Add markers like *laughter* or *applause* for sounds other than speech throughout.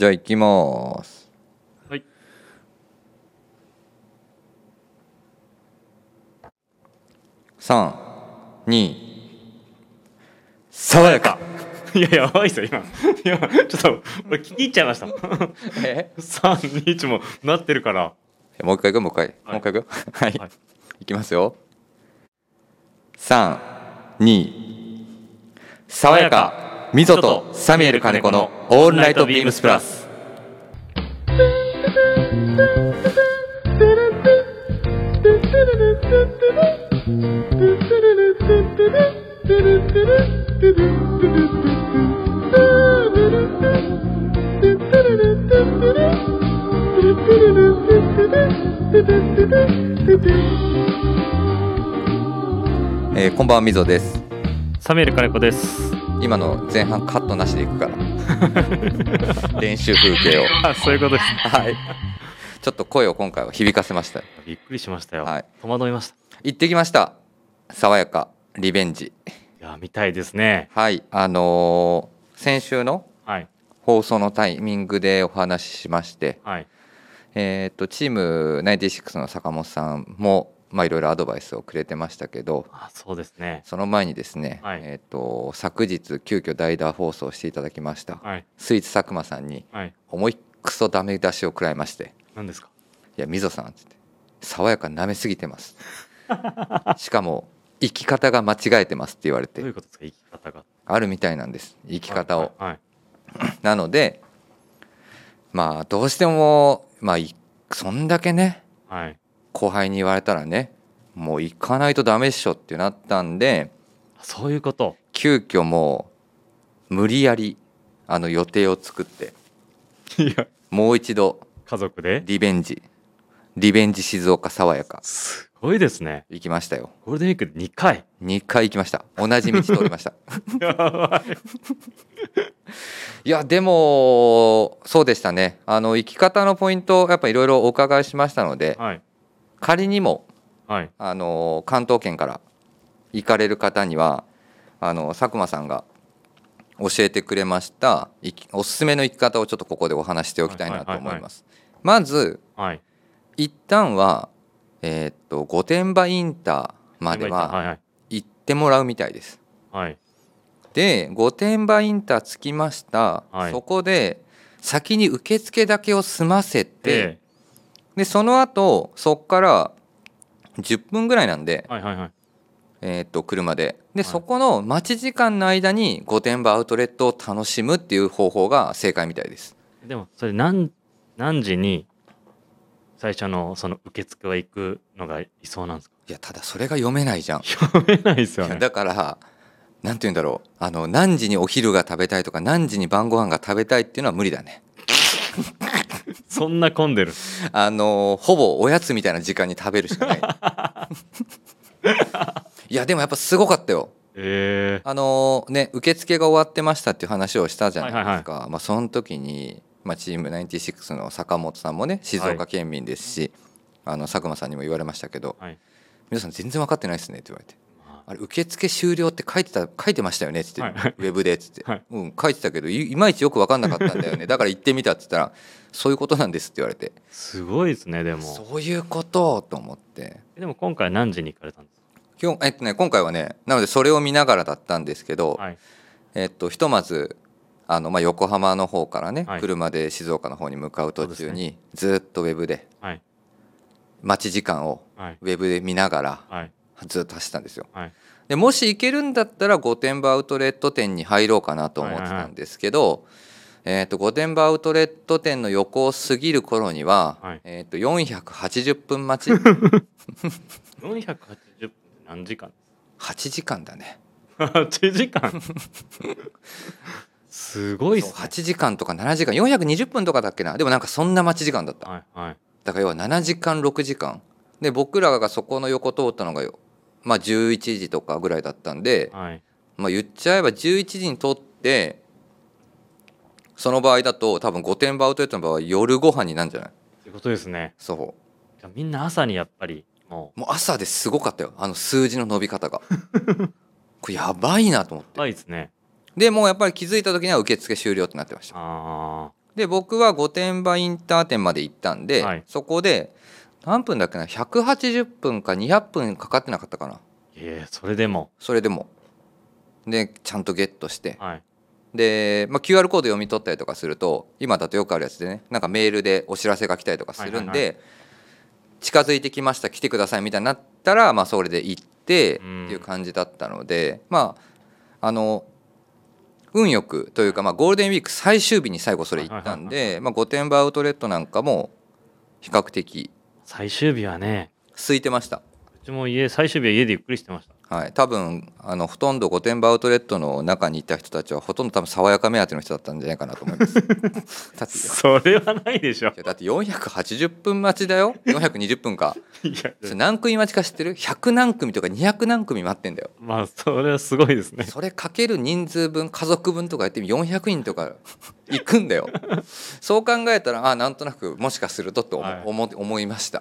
じゃあ行きます。はい。三二爽やか。いやいややばいっすよ今。*laughs* 今ちょっと俺聞き入っちゃいました。え？*laughs* 321もなってるから。もう一回いく？よもう一回、はい。もう一回いく？よはい、はい。い、きますよ。三二爽やかみぞとサミュエル金子のオールナイトビームスプラス。えーこんばんはみぞです。サミュエル金子です今の前半カットなしでいくから。*laughs* 練習風景を。あそういうことですはい。ちょっと声を今回は響かせました。びっくりしましたよ、はい。戸惑いました。行ってきました。爽やか。リベンジ。いや見たいですね。はい。あのー先週のはい。放送のタイミングでお話ししまして。はい。えー、とチーム96の坂本さんもまあいろいろアドバイスをくれてましたけどあそうですねその前にですね、はいえー、と昨日急遽代打放送していただきましたはいスイーツ佐久間さんにはい思いっくそダメ出しを食らいまして何ですか「いやみぞさん」っつって「爽やか舐めすぎてます」しかも「生き方が間違えてます」って言われてどういうことですか生き方があるみたいなんです生き方を。はいなのでまあどうしてもまあいそんだけねはい、はい後輩に言われたらねもう行かないとダメっしょってなったんでそういうこと。急遽もう無理やりあの予定を作っていや。もう一度家族で？リベンジ。リベンジ静岡爽やか。すごいですね。行きましたよ。ゴールデンウィークで2回。2回行きました。同じ道通りました。*laughs* やばい。いやでもそうでしたね。あの生き方のポイントやっぱいろいろお伺いしましたのではい仮にもはい。あの関東圏から行かれる方にはあの佐久間さんが教えてくれましたおすすめの生き方をちょっとここでお話ししておきたいなと思います。まずはい。一旦は、えーっと御殿場インターまでは行ってもらうみたいです。はい。で御殿場インター着きました、はい。そこで先に受付だけを済ませて、ででその後そこから10分ぐらいなんで、はいはいはい。えー、と車で。で、い。そこの待ち時間の間に御殿場アウトレットを楽しむっていう方法が正解みたいです。でもそれ何何時に最初のその受付は行くのがいそうなんですか？いやただそれが読めないじゃん、読めないですよね。だからなんて言うんだろう。あの何時にお昼が食べたいとか何時に晩ご飯が食べたいっていうのは無理だねそんな混んでる。あのほぼおやつみたいな時間に食べるしかない。*laughs* いやでもやっぱすごかったよ。えあのね受付が終わってましたっていう話をしたじゃないですか、まあ、その時に、まあ、チーム96の坂本さんもね静岡県民ですし、あの佐久間さんにも言われましたけどー、はい「皆さん全然分かってないですね」って言われて。ま「あれ受付終了って書いてた書いてましたよね」っつって、はいウェブで」っつって、はい。うん「書いてたけどいいまいちよく分かんなかったんだよね。だから行ってみた」っつったら「そういうことなんです」って言われて。あすごいですねで「も。そういうこと?」と思って。でも今回何時に行かれたんです今日えっとね、今回はねなのでそれを見ながらだったんですけど、かはい。えっと、ひとまずあの、まあ、横浜の方からね、はい。車で静岡の方に向かう途中に、ずっとウェブではい。待ち時間をはい。ウェブで見ながらはいずっと走ったんですよ。はい。でもし行けるんだったら御殿場アウトレット店に入ろうかなと思ってたんですけど、えっと御殿場アウトレット店の横を過ぎる頃には、はい。えっと480分待ち。*laughs* 480分何時間？8時間だね。8時間？*laughs* すごいっすね。8時間とか7時間。420分とかだっけな？でもなんかそんな待ち時間だった。はいはい。だから要は7時間6時間。で僕らがそこの横通ったのがよまあ11時とかぐらいだったんで、はい。まあ、言っちゃえば11時に通ってその場合だと多分御殿場アウトレットの場合は夜ご飯になるんじゃない？ってことですね。そじゃあみんな朝にやっぱりもう。もう朝ですごかったよ。あの数字の伸び方が。*laughs* これやばいなと思って。うはいですね。でもうやっぱり気づいた時には受付終了ってなってました。あで僕は御殿場インター店まで行ったんで、はい。そこで何分だっけな？180分か200分かかってなかったかな？ええそれでも。それでも。でちゃんとゲットして。はい。で、まあ、QR コード読み取ったりとかすると今だとよくあるやつでねなんかメールでお知らせが来たりとかするんで、はいはい近づいてきました来てくださいみたいになったら、まあ、それで行ってってうんいう感じだったので、まああの運よくというか、まあ、ゴールデンウィーク最終日に最後それ行ったんはいはいで、まあ、御殿場アウトレットなんかも比較的最終日はね空いてました。うちも家最終日は家でゆっくりしてましたはい、多分あのほとんど御殿場アウトレットの中にいた人たちはほとんど多分爽やか目当ての人だったんじゃないかなと思います。だってそれはないでしょ。だって480分待ちだよ。420分か。*laughs* いや。何組待ちか知ってる？100何組とか200何組待ってんだよ。まあそれはすごいですね。それかける人数分家族分とかやってみ400人とか行くんだよ。そう考えたらあなんとなくもしかするとって思,、はい。思思いました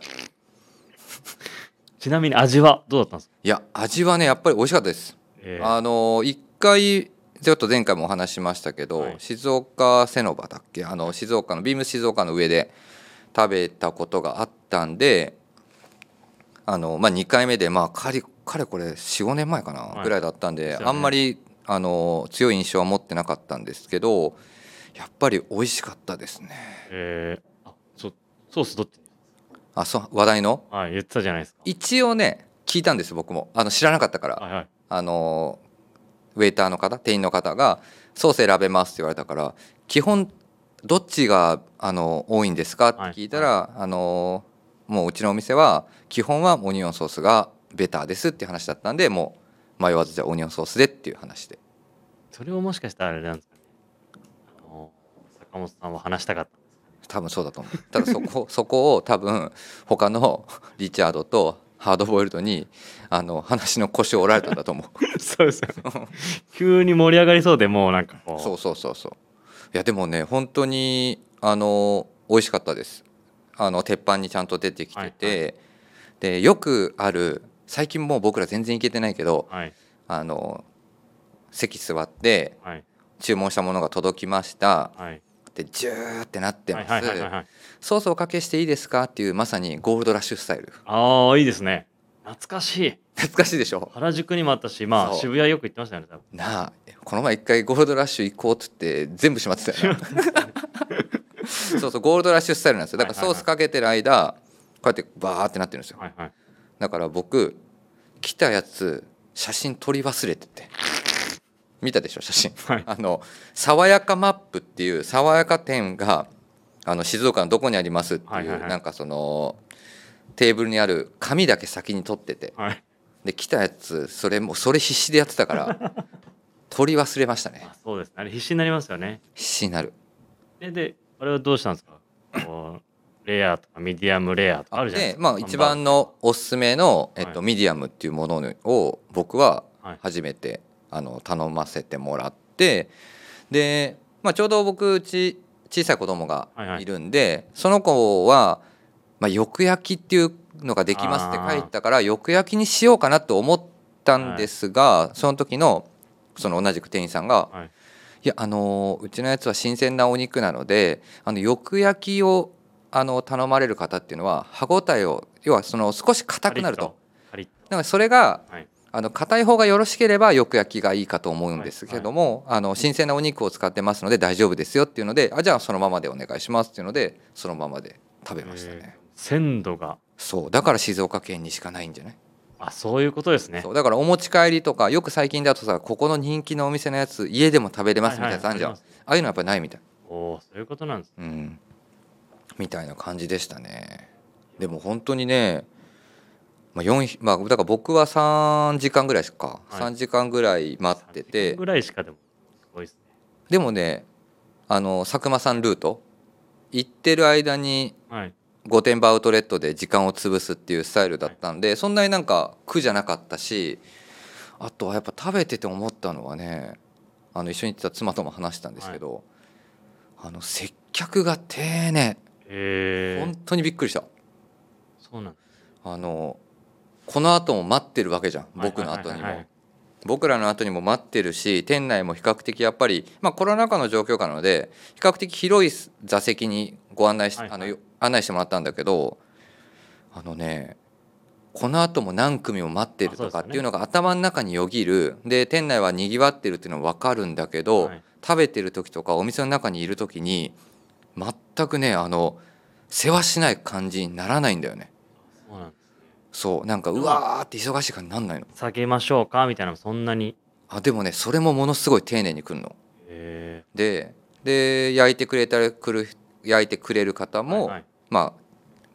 ちなみに味はどうだったんですか、いや味はねやっぱり美味しかったです。ええ。あの一回ちょっと前回もお話ししましたけど、はい。静岡セノバだっけ？あの静岡のビームス静岡の上で食べたことがあったんであの、まあ、2回目でまあかれかれこれ45年前かな、はい。ぐらいだったんで、ですよね。あんまりあの強い印象は持ってなかったんですけどやっぱり美味しかったですね。えーあそソースどっち？あそう話題の？はい言ってたじゃないですか。一応ね聞いたんです僕も。あの知らなかったから。はいはい。あのウェイターの方店員の方が「ソース選べます」って言われたから基本どっちがあの多いんですか？って聞いたら、あのもううちのお店は基本はオニオンソースがベターですっていう話だったんでもう迷わずじゃあオニオンソースでっていう話で。それをもしかしたらあれなんですかね。坂本さんは話したかった多分そうだと思う。ただそこ *laughs* そこを多分他のリチャードとハードボイルドにあの話の腰を折られたんだと思う。そうです急に盛り上がりそうでもうなんかそうそうそうそう。いやでもね本当にあの美味しかったです。あの鉄板にちゃんと出てきてて、はい。でよくある最近もう僕ら全然行けてないけどはい。あの席座ってはい。注文したものが届きました。はいでジューってなってます、ソースおかけしていいですかっていうまさにゴールドラッシュスタイル。ああいいですね。懐かしい。懐かしいでしょ？原宿にもあったしまあ渋谷よく行ってましたよねなあこの前一回ゴールドラッシュ行こうっつって全部閉まってたよな。*laughs* そうそうゴールドラッシュスタイルなんですよ。だからソースかけてる間こうやってバーってなってるんですよ。はいはい。だから僕来たやつ写真撮り忘れてて見たでしょ写真。はい。あの爽やかマップっていう爽やか店があの静岡のどこにありますっていう、はいはいはい。なんかそのテーブルにある紙だけ先に撮ってて。はい。で来たやつそれもうそれ必死でやってたから *laughs* 撮り忘れましたね。あそうですね。あれ必死になりますよね。必死になる。でであれはどうしたんですか？レアとかミディアムレアとかあるじゃないでですまあ一番のおすすめの、えっとはミディアムっていうものを僕ははい。初めてあの食べさせてもらってで、まあ、ちょうど僕うち小さい子供がはいはい。いるんで、その子は、まあ、よく焼きっていうのができますって書いたからよく焼きにしようかなと思ったんですが、その時のその同じく店員さんがはい。いやあのーうちのやつは新鮮なお肉なのであのよく焼きをあの頼まれる方っていうのは歯ごたえを要はその少し硬くなると。だからそれがはいあの硬い方がよろしければよく焼きがいいかと思うんですけども、あの新鮮なお肉を使ってますので大丈夫ですよっていうのであじゃあそのままでお願いしますっていうのでそのままで食べましたね、えー。鮮度が。そう。だから静岡県にしかないんじゃない？あそういうことですね。そう。だからお持ち帰りとかよく最近だとさここの人気のお店のやつ家でも食べれますみたいなやつあるじゃん、はいはいああいうのやっぱりないみたい。おおそういうことなんですうん、みたいな感じでしたね。でも本当にね、まあ4まあ、だから僕は3時間ぐらいですか、はい。3時間ぐらい待って3時て間ぐらいしかでもすごいですね。でもねあの佐久間さんルート？行ってる間にはい。御殿場アウトレットで時間を潰すっていうスタイルだったんで、そんなになんか苦じゃなかったしあとはやっぱ食べてて思ったのはねあの一緒に行ってた妻とも話したんですけど、あの接客が丁寧。えー。本、当にびっくりした。そうなんあのこの後も待ってるわけじゃん僕の後にも。僕らの後にも待ってるし店内も比較的やっぱり、まあ、コロナ禍の状況下なので比較的広い座席にご案内し、あの案内してもらったんだけどあのねこの後も何組も待ってるとかっていうのが頭の中によぎる。で店内はにぎわってるっていうのは分かるんだけど、はい。食べてる時とかお店の中にいる時に全くねあの世話しない感じにならないんだよね。そうなんかうわー。って忙しい感じになんないの。下げましょうか？みたいなそんなに？あでもねそれもものすごい丁寧に来るの。へでで焼いてくれたりくる焼いてくれる方えも、はいまあ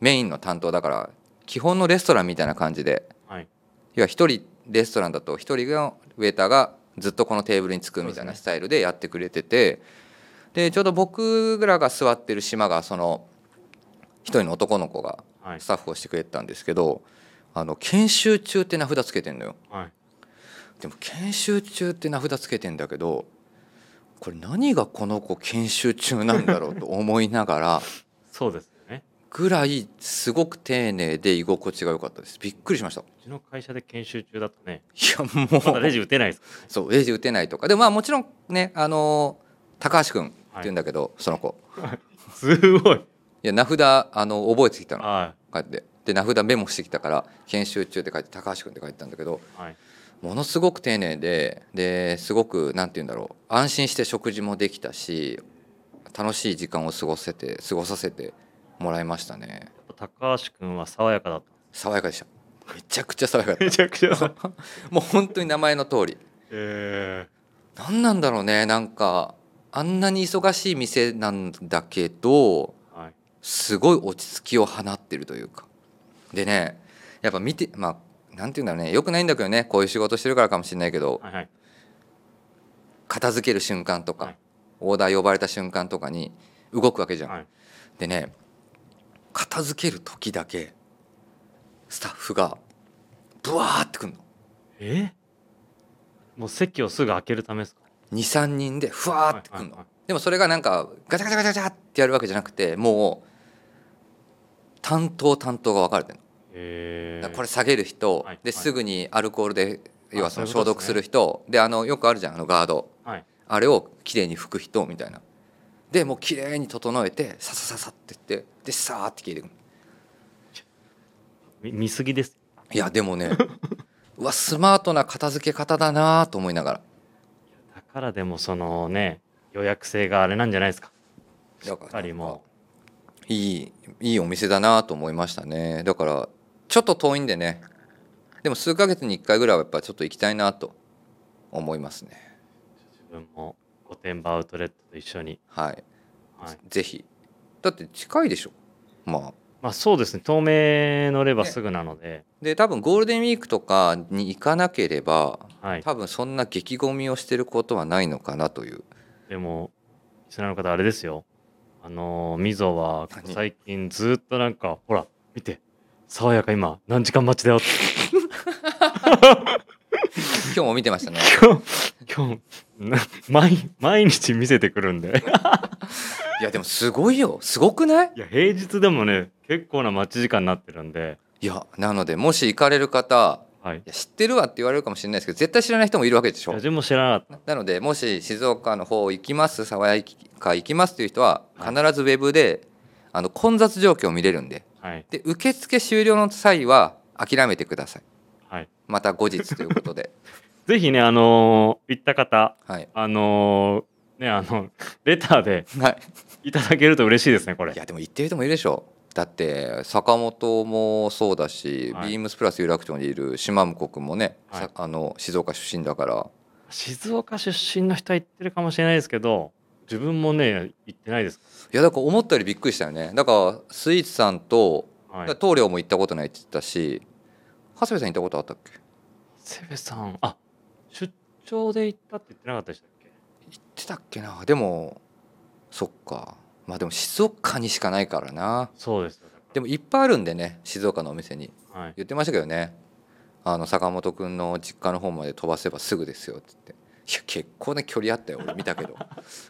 メインの担当だから基本のレストランみたいな感じで。はい。要は一人レストランだと一人がウェーターがずっとこのテーブルにつくみたいなスタイルでやってくれてて。でちょうど僕らが座ってる島がその一人の男の子がはい。スタッフをしてくれてたんですけどあの研修中って名札つけてんのよ。はい。でも研修中って名札つけてんだけどこれ何がこの子研修中なんだろうと思いながら *laughs* そうですよね。ぐらいすごく丁寧で居心地が良かったです。びっくりしました。いうちの会社で研修中だとね。やもまだレうジ打てないですそうレジ打てないとか。でもまあもちろんねあの高橋君っていうんだけど、その子。*laughs* すごい。いや名札あの覚えてきたの。はこうやってで名札メモしてきたから研修中って書いて高橋君って書いてたんだけどいはい。ものすごく丁寧でですごくなんて言うんだろう安心して食事もできたし楽しい時間を過ごせて過ごさせてもらいましたね。高橋君は爽やかだった。爽やかでした。めちゃくちゃ爽やかだっめちゃくちゃた *laughs* もう本当に名前の通り。え何なんだろうねなんかあんなに忙しい店なんだけどー、はい。すごい落ち着きを放ってるというかでねやっぱ見てまあなんて言うんだろうね。よくないんだけどね。こういう仕事してるからかもしれないけど。はいはい。片付ける瞬間とか、はい。オーダー呼ばれた瞬間とかに動くわけじゃん。はい。でね片付ける時だけスタッフがブワーってくんの。え？もう席をすぐ開けるためですか？23人でふわーってくんの、はいはいはい。でもそれがなんかガチャガチャガチャガチャってやるわけじゃなくてもう担当担当が分かれてるのこれ下げる人、はいですぐにアルコールで要はその消毒する人であのよくあるじゃんあのガード。はい。あれをきれいに拭く人みたいな。でもうきれいに整えてささささって言ってでさーって消えてくる。見見すぎです。いやでもね *laughs* うわスマートな片付け方だなと思いながら。だからでもそのね予約制があれなんじゃないですか。だからかりもいいいいお店だなと思いましたね。だからちょっと遠いんでね。でも数ヶ月に1回ぐらいはやっぱちょっと行きたいなと思いますね。自分も御殿場アウトレットと一緒に。はい、はい。ぜひ。だって近いでしょ。まあ。まあそうですね。東名乗ればすぐなので、で多分ゴールデンウィークとかに行かなければはい。多分そんな激ゴミをしてることはないのかなという。でもリスナーの方あれですよ。あのーみぞは何？最近ずっとなんかほら見て爽やか今何時間待ちだよって。今日も見てましたね。今日今日な毎毎日見せてくるんで。いやでもすごいよ。すごくない？いや平日でもね結構な待ち時間になってるんで。いやなのでもし行かれる方はい。いや知ってるわって言われるかもしれないですけど絶対知らない人もいるわけでしょ。いや自分も知らなかっなのでもし静岡の方行きます爽やか行きますという人はは必ずウェブであの混雑状況を見れるんで。たはい。で受付終了の際は諦めてください。はい。また後日ということで。*laughs* ぜひねあのー行った方はい、あのーねあのレターではい、いただけると嬉しいですねこれ。いやでも行ってる人もいるでしょ。だって坂本もそうだし、はい。ビームスプラス有楽町にいる島向君もね、はい。さあの静岡出身だから。静岡出身の人は行ってるかもしれないですけど自分もね行ってないです。いやだから思ったよりびっくりしたよね。だからスイーツさんと、はい。棟梁も行ったことないって言ったし長谷部さん行ったことあったっけ？セベさんあ出張で行ったって言ってなかったでしたっけ？行ってたっけな。でもそっか。まあでも静岡にしかないからな。そうですよ。でもいっぱいあるんでね静岡のお店に。はい。言ってましたけどね。あの坂本君の実家の方まで飛ばせばすぐですよって言っていや結構ね距離あったよ俺見たけど。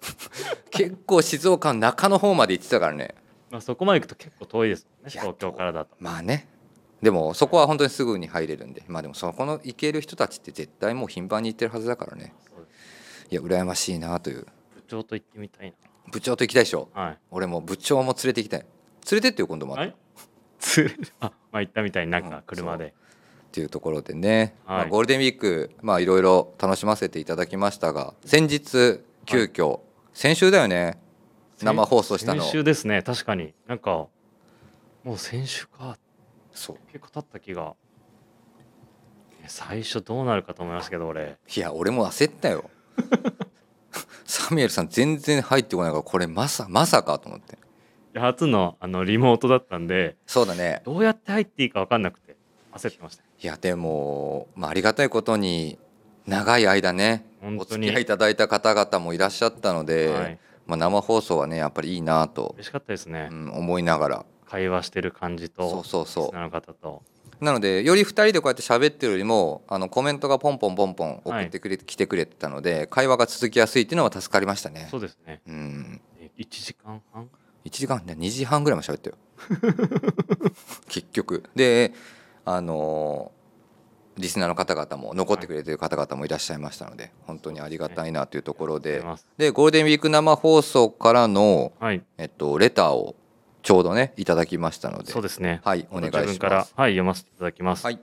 *laughs* 結構静岡の中の方まで行ってたからね。まあ、そこまで行くと結構遠いですね東京からだと。まあね。でもそこは本当にすぐに入れるんで。まあでもそこの行ける人たちって絶対もう頻繁に行ってるはずだからね。いや羨ましいなという。部長と行ってみたい部長と行きたいでしょ？なはい。俺も部長も連れて行きたい。連れてってよ今度また。っはい。*laughs* つあまあ行ったみたいになんか車で、ていうところでね、はい。まあ、ゴールデンウィークまあいろいろ楽しませていただきましたが先日急遽、先週だよね。生放送したの。先週ですね確かに。なんかもう先週か。そう。結構経った気が。え最初どうなるかと思いますけど俺。いや俺も焦ったよ。*laughs* サミュエルさん全然入ってこないからこれまさまさかと思って。初のあのリモートだったんでそうだね。どうやって入っていいか分かんなくて焦ってましたいやでも、まあ、ありがたいことに長い間ねお付き合いいただいた方々もいらっしゃったので、はい。まあ、生放送はねやっぱりいいなと、嬉しかったですね、うん、思いながら。会話してる感じとそうそうそう。の方と。なのでより2人でこうやって喋ってるよりもあのコメントがポンポンポンポン送ってくれ、来てくれてたので会話が続きやすいっていうのは助かりましたね。そうですね。うん。え1時間半？1時間2時半ぐらいまで喋ったよ。*laughs* 結局。であのーリスナーの方々も残ってくれてる方々もいらっしゃいましたので本当にありがたいなというところで。でゴールデンウィーク生放送からの、はい。えっと、レターをちょうどねいただきましたので。そうですね。はいお願いします。から、はい、読ませていただきます、はい。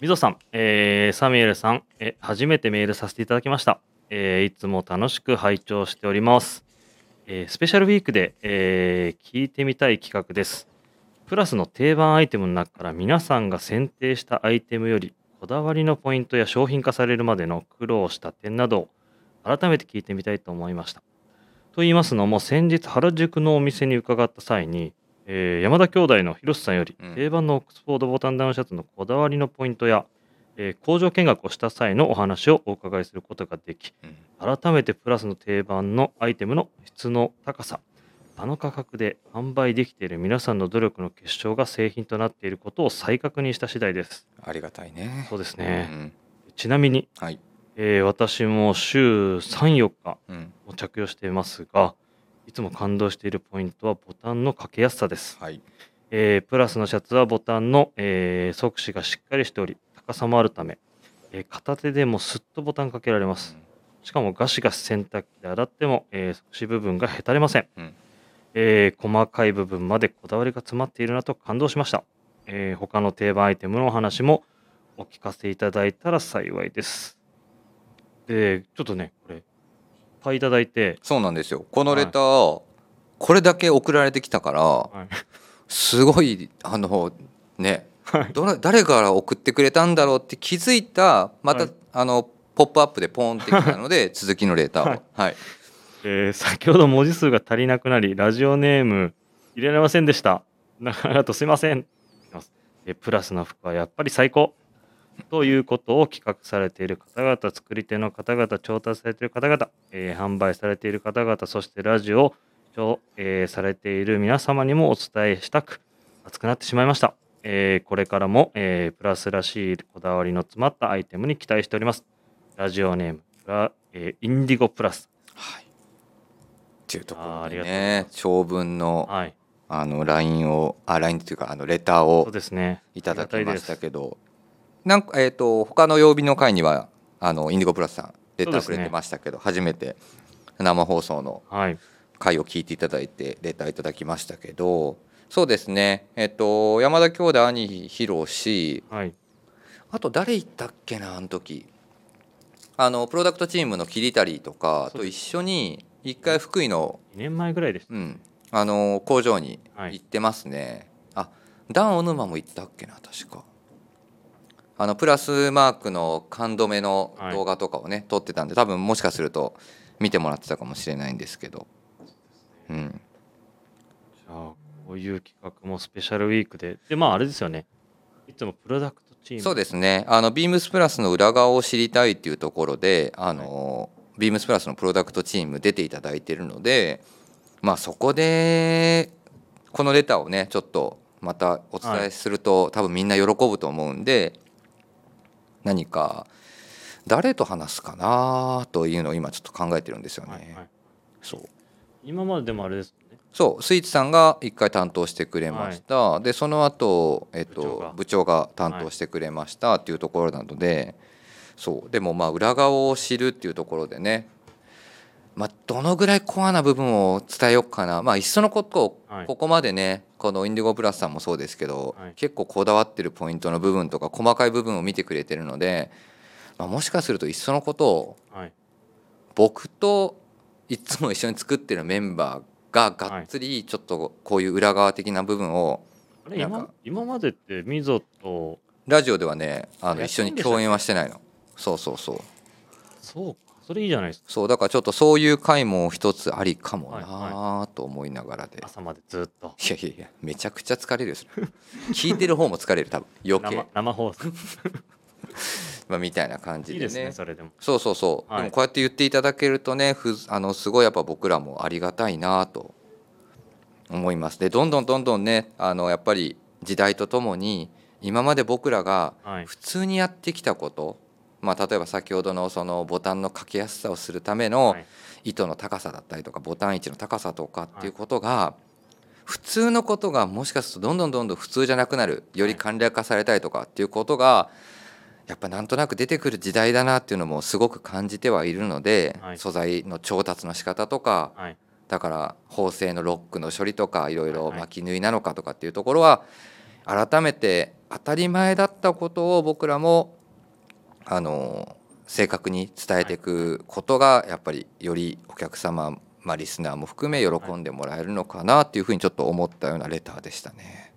みぞさん、えーサミュエルさん、え初めてメールさせていただきました、えーいつも楽しく拝聴しております、えースペシャルウィークで、えー聞いてみたい企画ですプラスの定番アイテムの中から皆さんが選定したアイテムよりこだわりのポイントや商品化されるまでの苦労した点などを改めて聞いてみたいと思いました。と言いますのも先日原宿のお店に伺った際に、えー山田兄弟の広瀬さんよりうん。定番のオックスフォードボタンダウンシャツのこだわりのポイントや、えー工場見学をした際のお話をお伺いすることができうん。改めてプラスの定番のアイテムの質の高さあの価格で販売できている皆さんの努力の結晶が製品となっていることを再確認した次第です。ありがたいね。そうですうね、ん。ちなみに、はい、えー私も週34日うん。を着用していますがいつも感動しているポイントはボタンのかけやすさです。はい。えープラスのシャツはボタンの、えー側視がしっかりしており高さもあるため、えー片手でもすっとボタンかけられます。しかもガシガシ洗濯機で洗っても、えー側視部分がへたれません、うんえー細かい部分までこだわりが詰まっているなと感動しました、えー他の定番アイテムのお話もお聞かせいただいたら幸いです。でちょっとねこれいっぱいいただいて、そうなんですよ。このレター、これだけ送られてきたからはい。すごいあのねはい。どれ誰から送ってくれたんだろうって気づいたまた、はい。あのポップアップでポンってきたので続きのレターを。はい。はいえー先ほど文字数が足りなくなり、ラジオネーム入れられませんでした。なありがと、すいません。えプラスの服はやっぱり最高。ということを企画されている方々、作り手の方々、調達されている方々、えー販売されている方々、そしてラジオを、えーされている皆様にもお伝えしたく、熱くなってしまいました。えーこれからも、えプラスらしいこだわりの詰まったアイテムに期待しております。ラジオネーム、えインディゴプラス。はいっていうところでね長文のはい。あの LINE をあ LINE っていうかあのレターをそうですね。いただきましたど。けどなんかえっ、と他の曜日の回にはあのインディゴプラスさんレターくれてましたけど、初めて生放送のはい。回を聞いていただいてレターいただきましたけどそうですねえっ、と山田兄弟兄ひろしはい。あと誰行ったっけなあの時あのプロダクトチームのキリタリーとかと一緒に一回福井の、2年前ぐらいでした。うん、あの工場にはい行ってますね、あダン・オヌマも行ったっけな確かあのプラスマークの缶止の動画とかをね、撮ってたんで多分もしかすると見てもらってたかもしれないんですけどうんじゃあ、こういう企画もスペシャルウィークで。で、まあ、あれですよね。いつもプロダクトチーム。そうですねあのビームスプラスの裏側を知りたいっていうところであの、ビームスプラスのプロダクトチーム出ていただいてるのでまあそこでこのレターをねちょっとまたお伝えすると、多分みんな喜ぶと思うんで何か誰と話すかなというのを今ちょっと考えてるんですよね。はいはい。そう。今まででもあれです。そう。スイーツさんが一回担当してくれました、でその後、えっと部長が。部長が担当してくれましたっていうところなので、そう。でもまあ裏側を知るっていうところでね。まあ、どのぐらいコアな部分を伝えようかな、まあ、いっそのことをはい。ここまでねこのインディゴプラスさんもそうですけど、はい。結構こだわってるポイントの部分とか細かい部分を見てくれてるので、まあ、もしかするといっそのことをはい。僕といつも一緒に作ってるメンバーががっつりちょっとこういう裏側的な部分をあれ今までってミゾとラジオではねあの一緒に共演はしてないのそうそうそう。そうか。それいいじゃないですか。そうだからちょっとそういう回も一つありかもはいなと思いながらで、朝までずっと。いやいやいやめちゃくちゃ疲れるよそれ。聞いてる方も疲れる多分。余計。生、生放送。*laughs* まあ、みたいな感じでね。いいですねそれでも。そうそうそう、はい。でもこうやって言っていただけるとねふあのすごいやっぱ僕らもありがたいなと思います。でどんどんどんどんねあのやっぱり時代とともに今まで僕らがはい。普通にやってきたこと、まあ、例えば先ほどのそのボタンのかけやすさをするためのはい。糸の高さだったりとかボタン位置の高さとかっていうことが、普通のことがもしかするとどんどんどんどん普通じゃなくなるより簡略化されたりとかっていうことがやっぱなんとなく出てくる時代だなっていうのもすごく感じてはいるので、はい。素材の調達の仕方とかはい。だから縫製のロックの処理とかいろい。ろ巻き縫いなのかとかっていうところは改めて当たり前だったことを僕らもあの正確に伝えていくことがやっぱりよりお客様、まあ、リスナーも含め喜んでもらえるのかなっていうふうにちょっと思ったようなレターでしたね。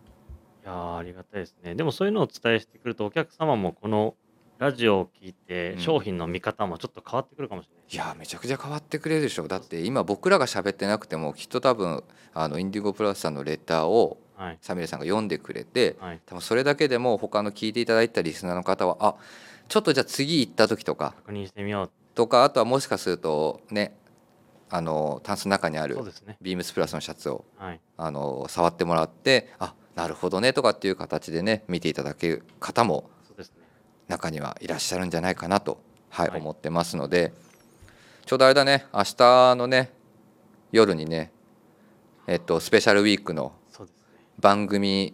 いやーありがたいですね。でもそういうのをお伝えしてくるとお客様もこのラジオを聞いてうん。商品の見方もちょっと変わってくるかもしれないですいやめちゃくちゃ変わってくれるでしょ。だって今僕らが喋ってなくてもきっと多分あのインディゴプラスさんのレターをはい。サミュエルさんが読んでくれてはい。多分それだけでも他の聞いていただいたリスナーの方はあちょっとじゃあ次行った時とか。確認してみよう。とかあとはもしかするとねあのタンスの中にあるそうですね。ビームスプラスのシャツをはい。あの触ってもらってあなるほどねとかっていう形でね見ていただける方もそうですね。中にはいらっしゃるんじゃないかなと、はいはい。思ってますのでちょうどあれだね明日のね夜にねえっとスペシャルウィークのそうですね。番組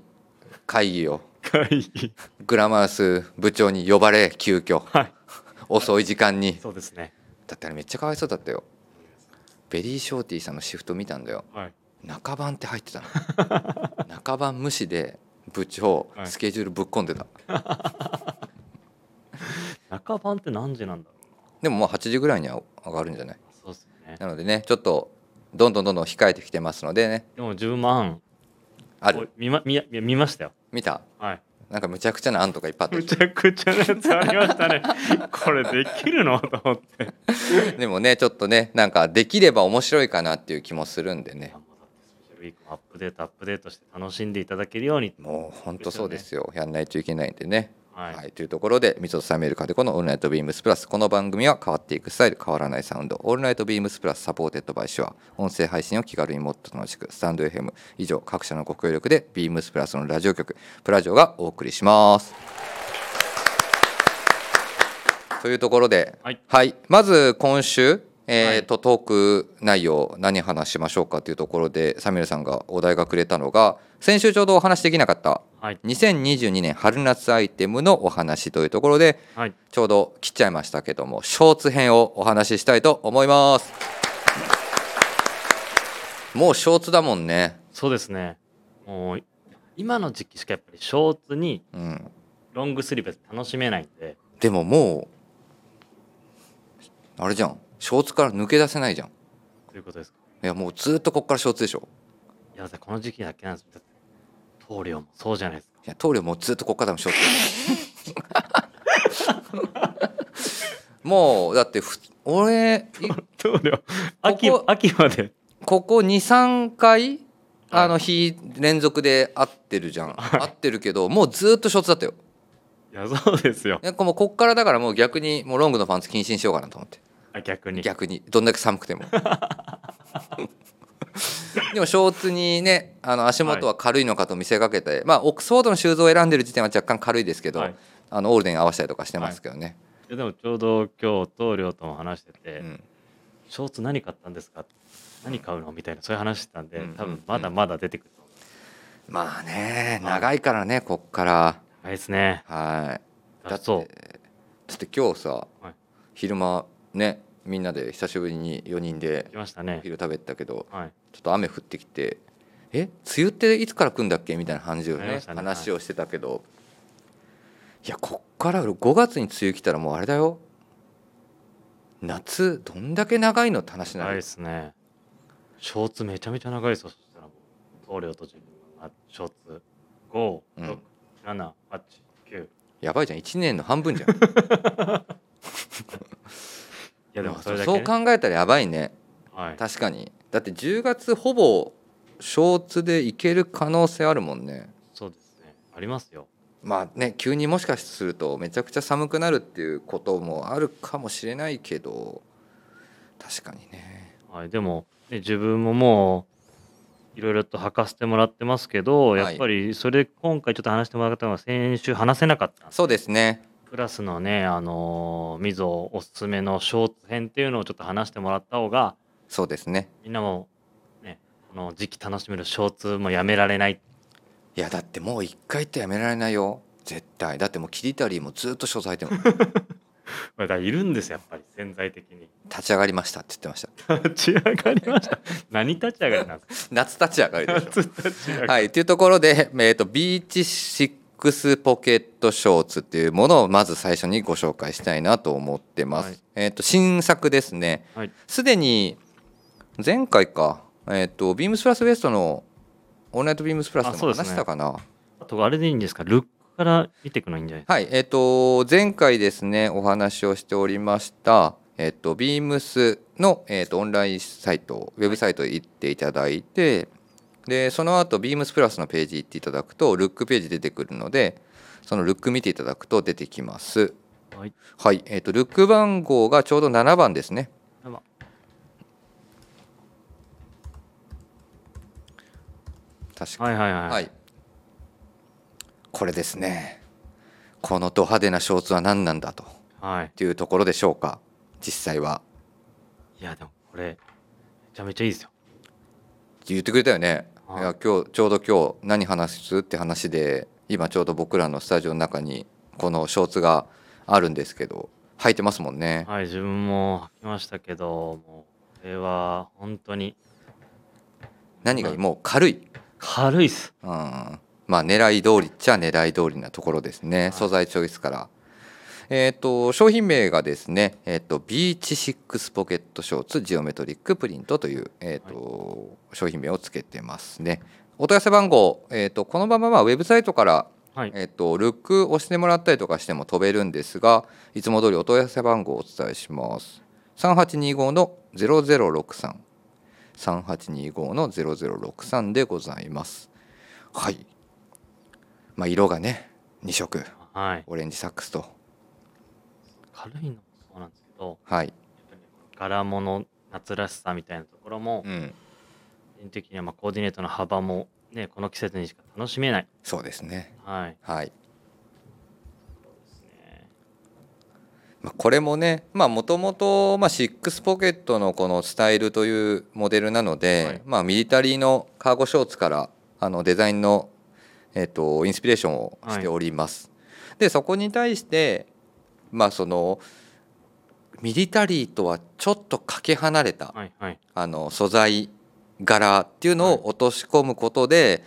会議を会議。グラマラス部長に呼ばれ急遽。はい。遅い時間に。そうですね。だってあれめっちゃかわいそうだったよ。ベリーショーティーさんのシフト見たんだよ。はい。中番って入ってたの。*laughs* 中番無視で部長はい。スケジュールぶっ込んでた、*laughs* 中番って何時なんだろでももう8時ぐらいには上がるんじゃない？うそうですね。なのでねちょっとどんどんどんどん控えてきてますのでね。でも10万ある。見ま見や見ましたよ見た？はい。なんかむちゃくちゃな案とかいっぱいあっむちゃくちゃなやつありましたね。*laughs* これできるの？と思って。たでもねちょっとねなんかできれば面白いかなっていう気もするんでね。もアップデートアップデートして楽しんでいただけるように。もう本当そうですよ。やんないといけないんでねはい、はい、というところで、ミソサメルカデコのオールナイトビームスプラス。この番組は変わっていくスタイル、変わらないサウンド。 All Night BEANS+ Supported by Shure。音声配信を気軽にもっと楽しく、 stand.fm。以上、各社のご協力で、ビームスプラスのラジオ局、プラジオがお送りします。というところで、はいまず今週、えーとトーク内容何話しましょうかというところでサミュエルさんがお題がくれたのが先週ちょうどお話できなかったはい。2022年春夏アイテムのお話というところではい。ちょうど切っちゃいましたけどもショーツ編をお話ししたいと思います。もうショーツだもんね。そうですね。もう今の時期しかやっぱりショーツにうん。ロングスリーブ楽しめないんで。でももうあれじゃん。ショーツから抜け出せないじゃん。いということですか。やもうずっとこっからショーツでしょ。いやだってこの時期だけなんです棟梁もそうじゃないですか。いや棟梁もうずっとこっからでもショーツ。もうだってふ俺い棟梁秋秋まで。ここ23回あの日連続で会ってるじゃん、会ってるけどもうずっとショーツだったよ。いやそうですよ。いやもうこっからだからもう逆にもうロングのパンツ禁止にしようかなと思ってあ逆に。逆に。どんだけ寒くても。*laughs* でもショーツにねあの足元は軽いのかと見せかけて、まあオックスフォードのシューズを選んでる時点は若干軽いですけど、はい。あのオールデンに合わせたりとかしてますけどね、い。やでもちょうど今日棟梁とも話してて、うん、ショーツ何買ったんですか？何買うの？みたいなそういう話してたんでうん多分まだまだ出てくるう。まあねはい。長いからねこっから。長いですね。はい。だってそうだって今日さ、はい。昼間ねみんなで久しぶりに4人で来ましたね。昼食べたけどはい。ちょっと雨降ってきて「え梅雨っていつから来るんだっけ?」みたいな感じをね。ね。話をしてたけど、い、やこっから5月に梅雨来たらもうあれだよ。夏どんだけ長いのって話になる。ですね。ショーツめちゃめちゃ長いですよそしたら棟梁と自分がショーツ。5、うん。6 7 8 9やばいじゃん。1年の半分じゃん。い *laughs* やでもまあそれだけ、そうね、考えたらやばいね。はい。確かに。だって10月ほぼショーツでいける可能性あるもんね。そうですね。ありますよ。まあね急にもしかするとめちゃくちゃ寒くなるっていうこともあるかもしれないけど確かにね。はい、でも、ね、自分ももういろいろと履かせてもらってますけど、はい。やっぱりそれ今回ちょっと話してもらったのが先週話せなかったそうですねクラスのねあのーみぞおすすめのショーツ編っていうのをちょっと話してもらった方がそうですね。みんなもねこの時期楽しめるショーツもやめられない。いやだってもう一回ってやめられないよ。絶対。だってもうキリタリーもずっと所在でも。*laughs* だからいるんですよやっぱり潜在的に。立ち上がりましたって言ってました。立ち上がりました。*laughs* 何立ち上がりなんですか？夏立ち上がりでしょ。夏立ち上がり。はいというところで、えー、とビーチシックスポケットショーツっていうものをまず最初にご紹介したいなと思ってます、はい。えっ、と新作ですね。はい。すでに前回か。えっ、とビームスプラスウエストのオールナイトビームスプラスでもあそうですね。話したかな、あとあれでいいんですか？ルックから見ていくのいいんじゃない？はい、えっ、と前回ですねお話をしておりましたえっ、とビームスのえっ、とオンラインサイトウェブサイトへ行っていただいてでその後ビームスプラスのページ行っていただくとルックページ出てくるのでそのルック見ていただくと出てきます。はい。はい。えっ、とルック番号がちょうど7番ですね。7番。確か。はいはいはい、はい、これですね。このド派手なショーツは何なんだと。はい、いうところでしょうか。実際は。いやでもこれめちゃめちゃいいですよ。言ってくれたよね、はいい、や今日ちょうど今日何話すって話で今ちょうど僕らのスタジオの中にこのショーツがあるんですけど履いてますもんね。はい自分も履きましたけどもうこれは本当に。何がいい？もう軽い、軽いっす。うん、まあ狙い通りっちゃ狙い通りなところですね、はい。素材チョイスからえっ、と商品名がですね、えっとビーチシックスポケットショーツジオメトリックプリントという、えっと商品名をつけてますね。お問い合わせ番号、えっとこのまままあウェブサイトからはい。えっと、ルック押してもらったりとかしても飛べるんですがいつも通りお問い合わせ番号をお伝えします。3825の0063 3825の0063でございます。はい。まあ色がね2色。はい。オレンジサックスと軽いのもそうなんですけどはい。柄物夏らしさみたいなところもうん。個人的にはまあコーディネートの幅もねこの季節にしか楽しめない。そうですね。はい。はい、まあ、これもねもともとシックスポケットのこのスタイルというモデルなので、はい。まあ、ミリタリーのカーゴショーツからあのデザインの、えっとインスピレーションをしております。でそこに対してまあそのミリタリーとはちょっとかけ離れたはいはい。あの素材柄っていうのを落とし込むことで、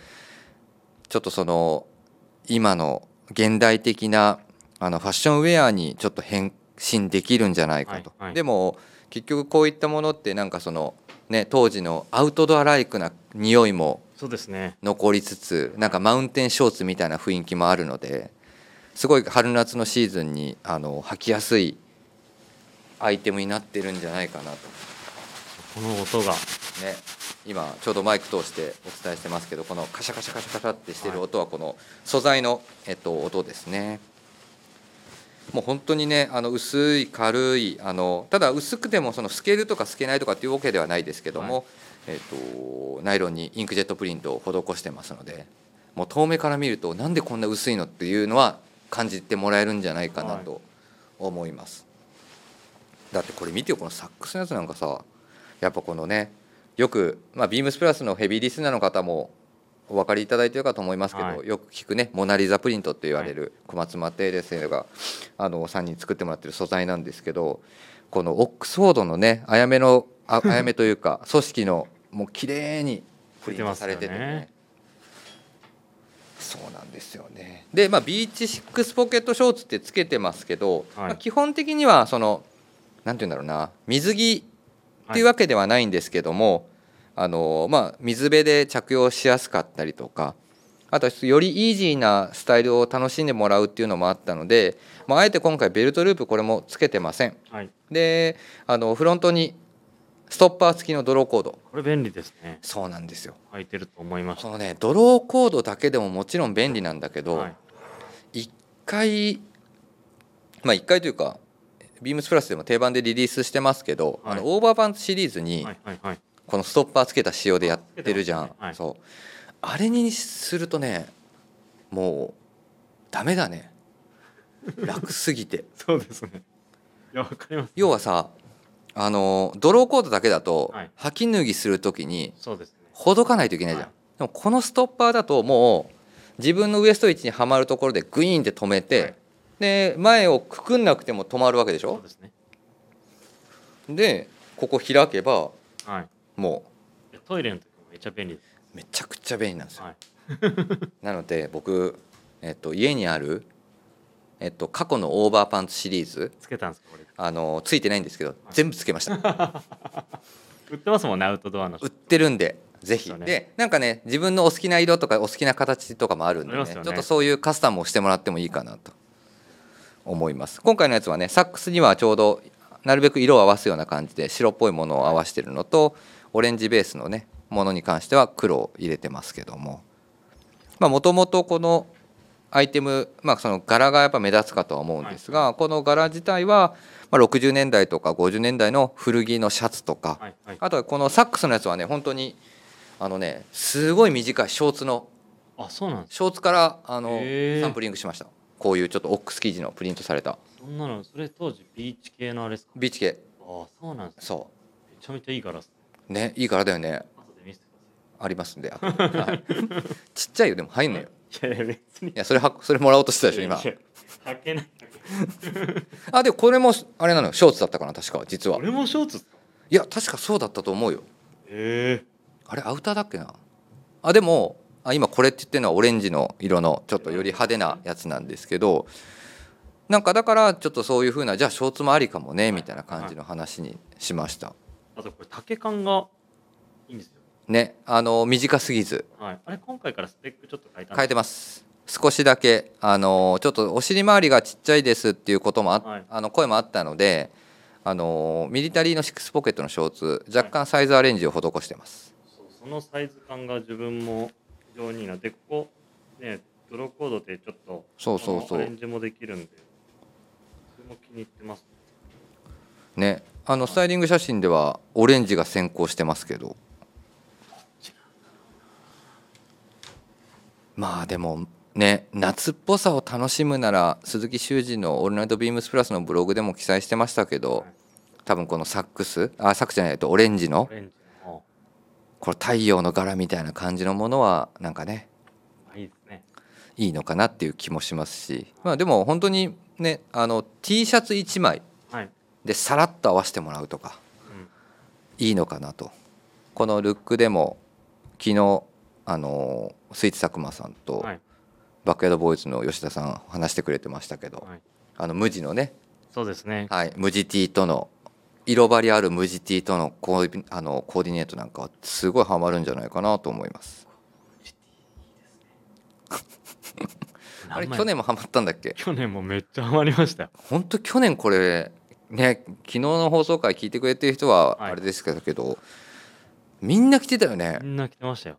ちょっとその今の現代的なあのファッションウェアにちょっと変身できるんじゃないかと、はいはい。でも結局こういったものってなんかそのね当時のアウトドアライクな匂いも残りつつなんかマウンテンショーツみたいな雰囲気もあるのですごい春夏のシーズンにあの履きやすいアイテムになってるんじゃないかなと。この音が。ね。今ちょうどマイク通してお伝えしてますけどこのカシャカシャカシャカシャってしてる音はこの素材の、えっと、音ですね。もう本当にねあの薄い軽いあのただ薄くてもその透けるとか透けないとかっていうわけではないですけども、はい。えっと、ナイロンにインクジェットプリントを施してますのでもう遠目から見るとなんでこんな薄いのっていうのは感じてもらえるんじゃないかなと思います、だってこれ見てよこのサックスのやつなんかさやっぱこのねよく、まあ、ビームスプラスのヘビーリスナーの方もお分かりいただいてるかと思いますけど、はい。よく聞くねモナ・リザプリントって言われる小松又先生があの3人作ってもらってる素材なんですけどこのオックスフォードのねあやめのああやめというか組織のもう綺麗にプリントされててね。*laughs* そうなんですよね。で、まあ、ビーチシックスポケットショーツってつけてますけど、はい。まあ、基本的にはそのなんて言うんだろうな水着っていうわけではないんですけども、あのまあ、水辺で着用しやすかったりとかあとはよりイージーなスタイルを楽しんでもらうっていうのもあったので、まあ、あえて今回ベルトループこれもつけてません。はい。であのフロントにストッパー付きのドローコード。これ便利ですね。そうなんですよ。履いてると思いましこのねドローコードだけでももちろん便利なんだけど、たはい。一回まあ一回というかビームスプラスでも定番でリリースしてますけど、はい。あのオーバーパンツシリーズにはいはいはい。このストッパーつけた仕様でやってるじゃん、はい。そう。あれにするとねもうダメだね。楽すぎて。*laughs* そうですね。いやわかります。要はさあのドローコードだけだと、はい。履き脱ぎする時にそうですね。ほどかないといけないじゃん、はい。でもこのストッパーだともう自分のウエスト位置にはまるところでグイーンって止めて、はい。で前をくくんなくても止まるわけでしょ？そうですね。でここ開けばはい。もいやトイレの時もめっちゃ便利です。うめちゃくちゃ便利なんですよ、はい。*laughs* なので僕、えっと、家にある、えっと、過去のオーバーパンツシリーズ。つけたんですかこれあのついてないんですけど全部つけました。*laughs* 売ってますもんねアウトドアの。売ってるんでぜひ、ね。でなんかね自分のお好きな色とかお好きな形とかもあるんでねね。ちょっとそういうカスタムをしてもらってもいいかなと。思います。今回のやつはねサックスにはちょうどなるべく色を合わすような感じで白っぽいものを合わせてるのとオレンジベースのねものに関しては黒を入れてますけども。もともとこのアイテム、まあ、その柄がやっぱ目立つかとは思うんですが、この柄自体は、まあ、60年代とか50年代の古着のシャツとか、はいはい。あとはこのサックスのやつはね本当にあのねすごい短いショーツのあそうなんショーツからあのサンプリングしました。こういうちょっとオックス生地のプリントされた。そんなのそれ当時ビーチ系のあれですか？ビーチ系。あそうなんですそめちゃめちゃいいガラスうねいい柄だよね。ありますんで、はい。ちっちゃいよでも入んのよやいや別に。いやそれはそれもらおうとしてたでしょ今。履けない。あでもこれもあれなのよ。ショーツだったかな確か実は。俺もショーツ？いや確かそうだったと思うよ。え。あれアウターだっけな？あでもあ今これって言ってるのはオレンジの色のちょっとより派手なやつなんですけどなんかだからちょっとそういう風なじゃあショーツもありかもねみたいな感じの話にしました。あとこれ丈感がいいんですよねあの短すぎず。はい。あれ今回からスペックちょっと変えたん変えてます。少しだけあのちょっとお尻周りがちっちゃいですっていうこともあ、はい。あの声もあったのであのミリタリーのシックスポケットのショーツ若干サイズアレンジを施してます。そうそのサイズ感が自分も非常にいいなでここねドローコードでちょっとそうそうそう。アレンジもできるんでそれも気に入ってます。ねあのスタイリング写真ではオレンジが先行してますけどまあでもね夏っぽさを楽しむなら鈴木修二の「オールナイトビームスプラス」のブログでも記載してましたけど多分このサックスあサックスじゃないとオレンジのこれ太陽の柄みたいな感じのものはなんかねあいいですね。いいのかなっていう気もしますし。まあでも本当にねあの T シャツ1枚はい、でさらっと合わせてもらうとかうん、いいのかなと。このルックでも昨日あのスイーツ佐久間さんとはい。バックヤードボーイズの吉田さん話してくれてましたけど、はい。あの無地のね、そうですね。はい、無地 T との色張りある無地 T とのコーディあのコーディネートなんかはすごいハマるんじゃないかなと思います。あれ去年もハマったんだっけ？去年もめっちゃハマりましたよ。本当去年これね昨日の放送回聞いてくれてる人ははい。あれですけど、みんな着てたよね。みんな来てましたよ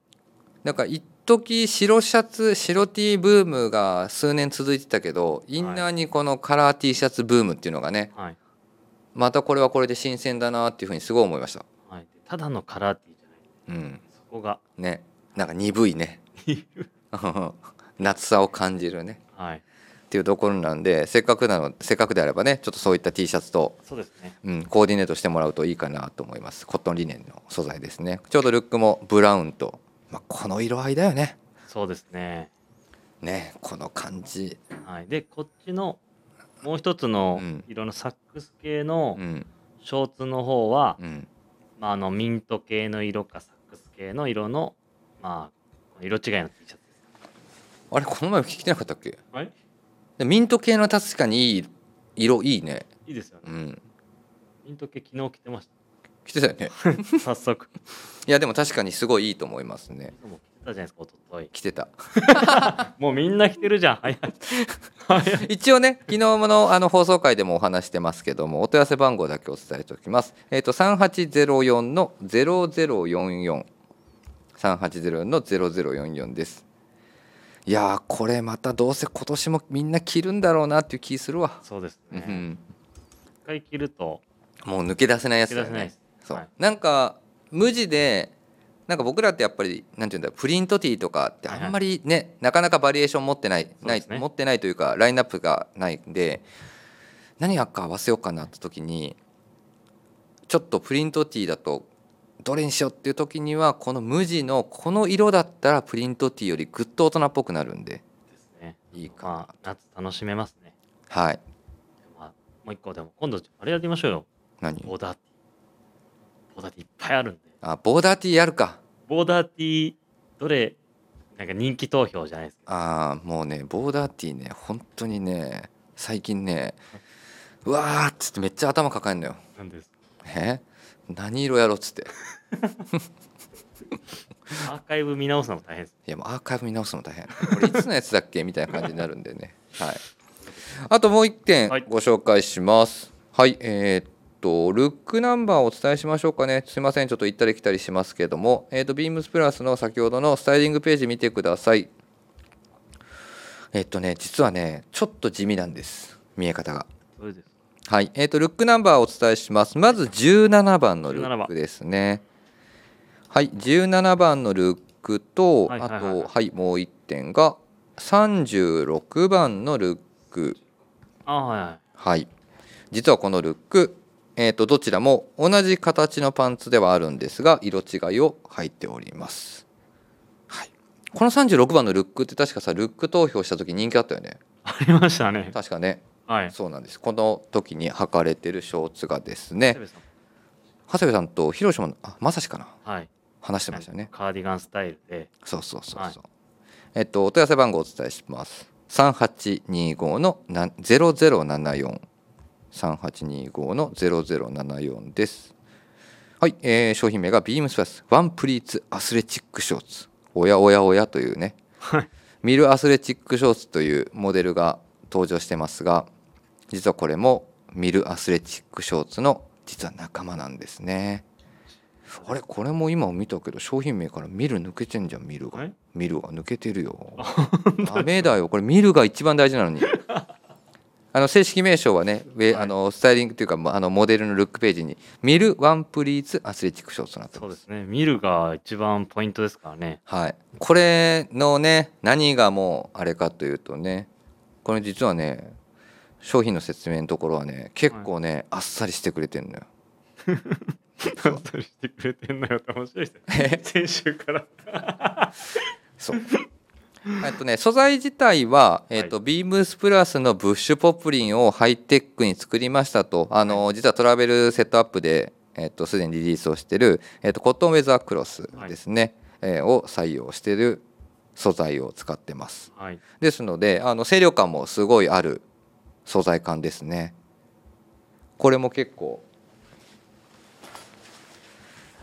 なんか一時白シャツ白 T ブームが数年続いてたけどインナーにこのカラー T シャツブームっていうのがねはい、またこれはこれで新鮮だなっていうふうにすごい思いました。はい、ただのカラーティーじゃない。うん。そこが。ね。なんか鈍いね。*laughs* *laughs* 夏さを感じるね。はいっていうところなんでせっかくなのせっかくであればねちょっとそういった T シャツと、そうですね。うん、コーディネートしてもらうといいかなと思います。コットンリネンの素材ですね。ちょうどルックもブラウンと、まあ、この色合いだよねそうですね。ねこの感じはい。で、こっちのもう一つのうん色のサックス系のうんショーツの方は、うんまあ、あのミント系の色かサックス系の色の、まあ、色違いの T シャツ。あれこの前聞いてなかったっけ？はい。でミント系の確かにいい色いいねいいですよね。うんミント系昨日着てまし着てたよねた。*laughs* 早速。いやでも確かにすごいいいと思いますね昨日も着てたじゃないですか、一昨日着てた *laughs* もうみんな着てるじゃん。早い。*laughs* 一応ね昨日のあの放送回でもお話してますけどもお問い合わせ番号だけお伝えしておきますえっ、と3804の0044 3804の0044ですいやーこれまたどうせ今年もみんな着るんだろうなっていう気するわ、そうですね。うん一回着るともう抜け出せないやつだよね。そう、はいなんか無地でなんか僕らってやっぱりなんていうんだプリントティーとかってあんまりね、なかなかバリエーション持ってないない、持ってないというかラインナップがないんで何やっか合わせようかなって時にちょっとプリントティーだとどれにしようっていう時にはこの無地のこの色だったらプリントティーよりぐっと大人っぽくなるんでですね。いいかなまあ、夏楽しめますね。はいまあ、もう一個でも、今度、あれやってみましょうよ。何？ボーダーティー。ボーダーティーいっぱいあるんで。あボーダーティーやるか。ボーダーティー、どれ、なんか人気投票じゃないですか。ああもうねボーダーティーね本当にね最近ねうわーっつってめっちゃ頭抱えんのよ。なんです。え？何色やろうっつって。*laughs* アーカイブ見直すのも大変です。いやもうアーカイブ見直すの大変。これいつのやつだっけ？みたいな感じになるんでね。はい。あともう一点はい。ご紹介します。はい、えーっとルックナンバーをお伝えしましょうかね。すいません。ちょっと行ったり来たりしますけども。えーっとビームスプラスの先ほどのスタイリングページ見てください。えーっとね実はねちょっと地味なんです。見え方が。はい、えー、とルックナンバーをお伝えします。まず17番のルックですね。はい、17番のルックと、はいあと、はい、もう1点が36番のルック。はい。はい、実はこのルック、えー、とどちらも同じ形のパンツではあるんですが、色違いを入っております。はい、この36番のルックって確かさ、ルック投票した時人気あったよね。ありましたね。確かね。はい。そうなんです。この時に履かれてるショーツがですね長谷部さんと広島もあまさしかなはい。話してましたねカーディガンスタイルで、そうそうそうそう、はいえっとお問い合わせ番号をお伝えします3825のな0074 3825の0074です。はい、えー商品名がビームスプラスワンプリーツアスレチックショーツ。おやおやおやというね。はい。ミルアスレチックショーツというモデルが登場してますが実はこれもミルアスレチックショーツの実は仲間なんですね。あれこれも今見たけど商品名からミル抜けてんじゃんミルが。えミルが抜けてるよ。ダメだよ。これミルが一番大事なのにあの正式名称はね、ウェはいあのスタイリングというかまああのモデルのルックページにミルワンプリーズアスレチックショーツとなってますそうですね。見るが一番ポイントですからね。はい、これのね何がもうあれかというとねこれ実はね商品の説明のところはね結構ね、あっさりしてくれてんのよ。そうしてくれてんのよって面白いですね。先週から。*laughs* そう *laughs* えっとね、素材自体は、えっとビームスプラスのブッシュポプリンをハイテックに作りましたとあの、実はトラベルセットアップで、えっと、すでにリリースをしてる、えっと、コットンウェザークロスですね、えーを採用している素材を使ってます。はい。ですのであの清涼感もすごいある素材感ですねこれも結構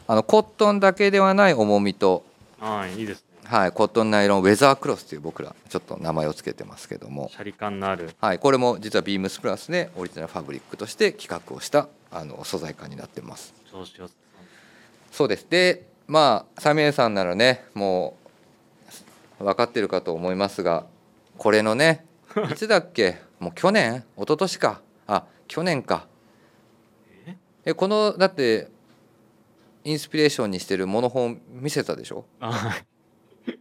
あのコットンだけではない重みと、はい、いいですね。はい、コットンナイロンウェザークロスという僕らちょっと名前を付けてますけども、シャリ感のある。はい、これも実はビームスプラスでオリジナルファブリックとして企画をしたあの素材感になってます。そうです。でまあサミュエルさんならねもう分かってるかと思いますがこれのね *laughs* いつだっけ？もう去年？一昨年か？あ去年か。え？えこのだってインスピレーションにしてるモノ本見せたでしょ？あはい。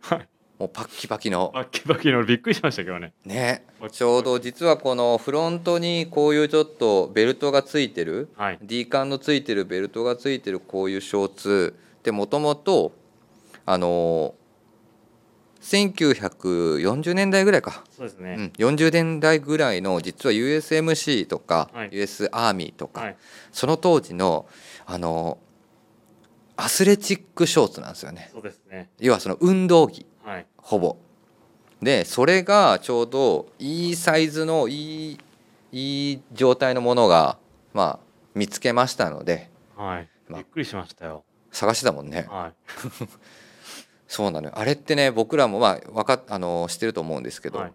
はい。もうパッキパキのバッキバキのびっくりしましたけどね。ねちょうど実はこのフロントにこういうちょっとベルトがついてるはい。D カンのついてるベルトがついてるこういうショーツでもともとあの1940年代ぐらいか、そうですね。うん、40年代ぐらいの実は USMC とか、はい US アーミーとか、はい。その当時のあのアスレチックショーツなんですよねそうですね。要はその運動着はい。ほぼでそれがちょうどいいサイズのいいいい状態のものがまあ見つけましたのではい。まあびっくりしましたよ。探してたもんねは *laughs* そうなのよあれってね僕らもまあわかっあの知ってると思うんですけい。ど、はい。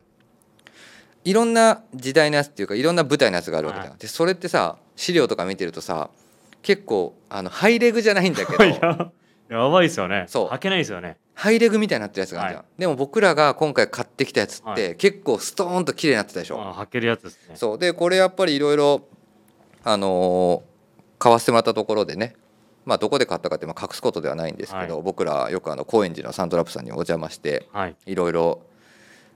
い、ろんな時代のやつっていうかいろんな舞台のやつがあるわけだよ、はでそれってさ資料とか見てるとさ結構あのハイレグじゃないんだけど。*laughs* ややばいですよね。そう。履けないですよね。ハイレグみたいになってるやつがあるじゃん、はでも僕らが今回買ってきたやつって、はい。結構ストーンと綺麗になってたでしょ、あ履けるやつですね。そう。でこれやっぱりいろいろあのー買わせてもらったところでね。まあどこで買ったかってまあ隠すことではないんですけど、は僕らよくあの高円寺のサンドラップさんにお邪魔してはい。いろいろ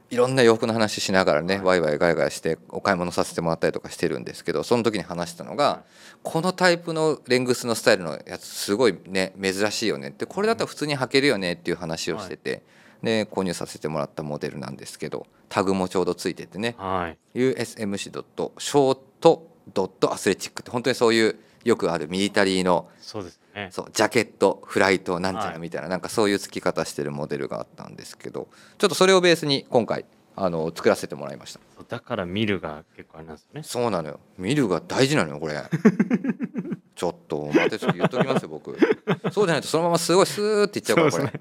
いろんな洋服の話しながらね、はい。ワイワイガイガイしてお買い物させてもらったりとかしてるんですけどその時に話したのが、はこのタイプのレングスのスタイルのやつすごいね珍しいよねってこれだったら普通に履けるよねっていう話をしてて、で購入させてもらったモデルなんですけどタグもちょうどついててね。はい。USMC.short.athletic って本当にそういうよくあるミリタリーのそうですね。そうジャケットフライトなんちゃはいらみたいな、なんかそういう付き方してるモデルがあったんですけどちょっとそれをベースに今回あの作らせてもらいましただから見るが結構あれなんですよね。そうなのよ見るが大事なのよこれ *laughs* ちょっと待ってちょっと言っときますよ僕そうじゃないとそのまますごいスーっていっちゃうからこれそうで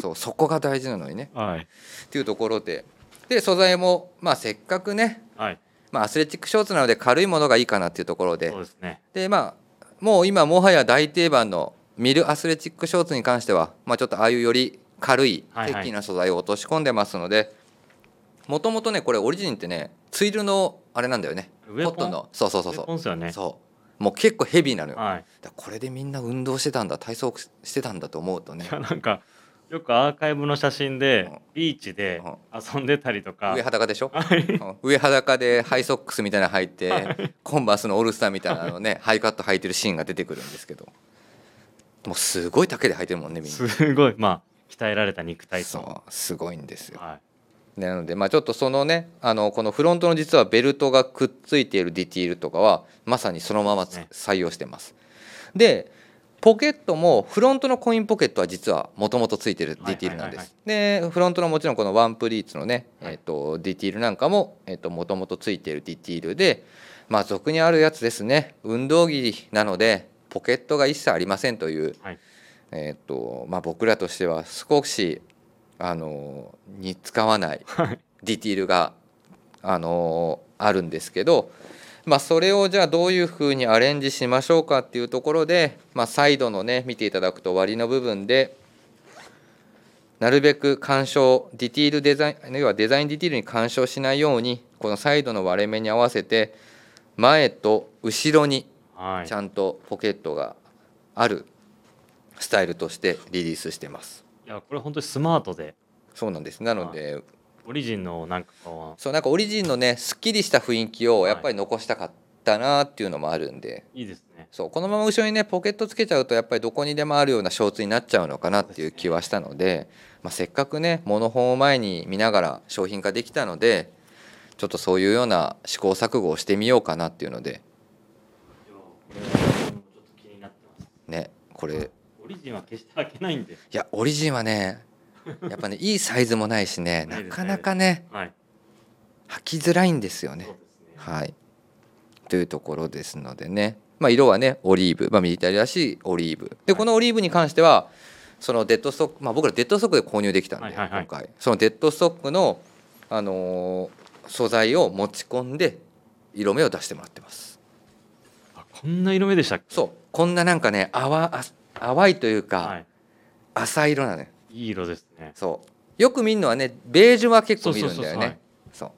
そうそこが大事なのにねはい。っていうところでで素材もまあせっかくねはい。まあ、アスレチックショーツなので軽いものがいいかなっていうところでそうですね。でまあもう今もはや大定番のミルアスレチックショーツに関しては、まあ、ちょっとああいうより軽いはいはい。鉄器な素材を落とし込んでますのでもともとねこれオリジンってねツイルのあれなんだよね。コットンの。そうそうそうそポンですよね。うそう。もう結構ヘビーなのよ、はい。これでみんな運動してたんだ体操してたんだと思うとね。いやなんかよくアーカイブの写真でうん。ビーチで遊んでたりとか。上裸でしょ？上裸でハイソックスみたいなの履いてコンバースのオールスターみたいなのね *laughs* ハイカット履いてるシーンが出てくるんですけど。もうすごい丈で履いてるもんねみんな。すごい。まあ鍛えられた肉体と。そうすごいんですよ。はなのでまあちょっとそのねあのこのフロントの実はベルトがくっついているディティールとかはまさにそのままつね。採用してます。でポケットもフロントのコインポケットは実はもともとついてるディティールなんです。でフロントのもちろんこのワンプリーツのね、はい。えっとディティールなんかももともとついているディティールでまあ俗にあるやつですね。運動着なのでポケットが一切ありませんという、はい。えっとまあ、僕らとしては少しあのに使わない。ディティールがあのあるんですけど、まあ、それをじゃあどういうふうにアレンジしましょうかっていうところで、まあ、サイドのね見ていただくと割りの部分でなるべく干渉ディティールデザイン要はデザインディティールに干渉しないようにこのサイドの割れ目に合わせて前と後ろにはい。ちゃんとポケットがあるスタイルとしてリリースしてます。いやこれ本当にスマートで。そうなんです。なのでオリジンのなんかこそうなんかオリジンのねすっきりした雰囲気をやっぱり残したかったなっていうのもあるんで、ういいですね。そうこのまま後ろにねポケットつけちゃうとやっぱりどこにでもあるようなショーツになっちゃうのかなっていう気はしたので、まあ、せっかくねモノ本を前に見ながら商品化できたのでちょっとそういうような試行錯誤をしてみようかなっていうので。ねこれ。いオリジンは決して開けないんで。やオリジンはね *laughs* やっぱねいいサイズもないしねなかなかねはい。履きづらいんですよね。はい、というところですのでね、まあ、色はねオリーブ、まあ、ミリタリーらしいオリーブ。でこのオリーブに関してはそのデッドストック、まあ、僕らデッドストックで購入できたんで、はいはいはい。今回。そのデッドストックの、あのー素材を持ち込んで色目を出してもらってます。あこんな色目でしたっけ？そう。こんななんかね淡あ淡いというか、はい。浅い色なのよいい色ですね。そう。よく見るのはねベージュは結構見るんだよね。そう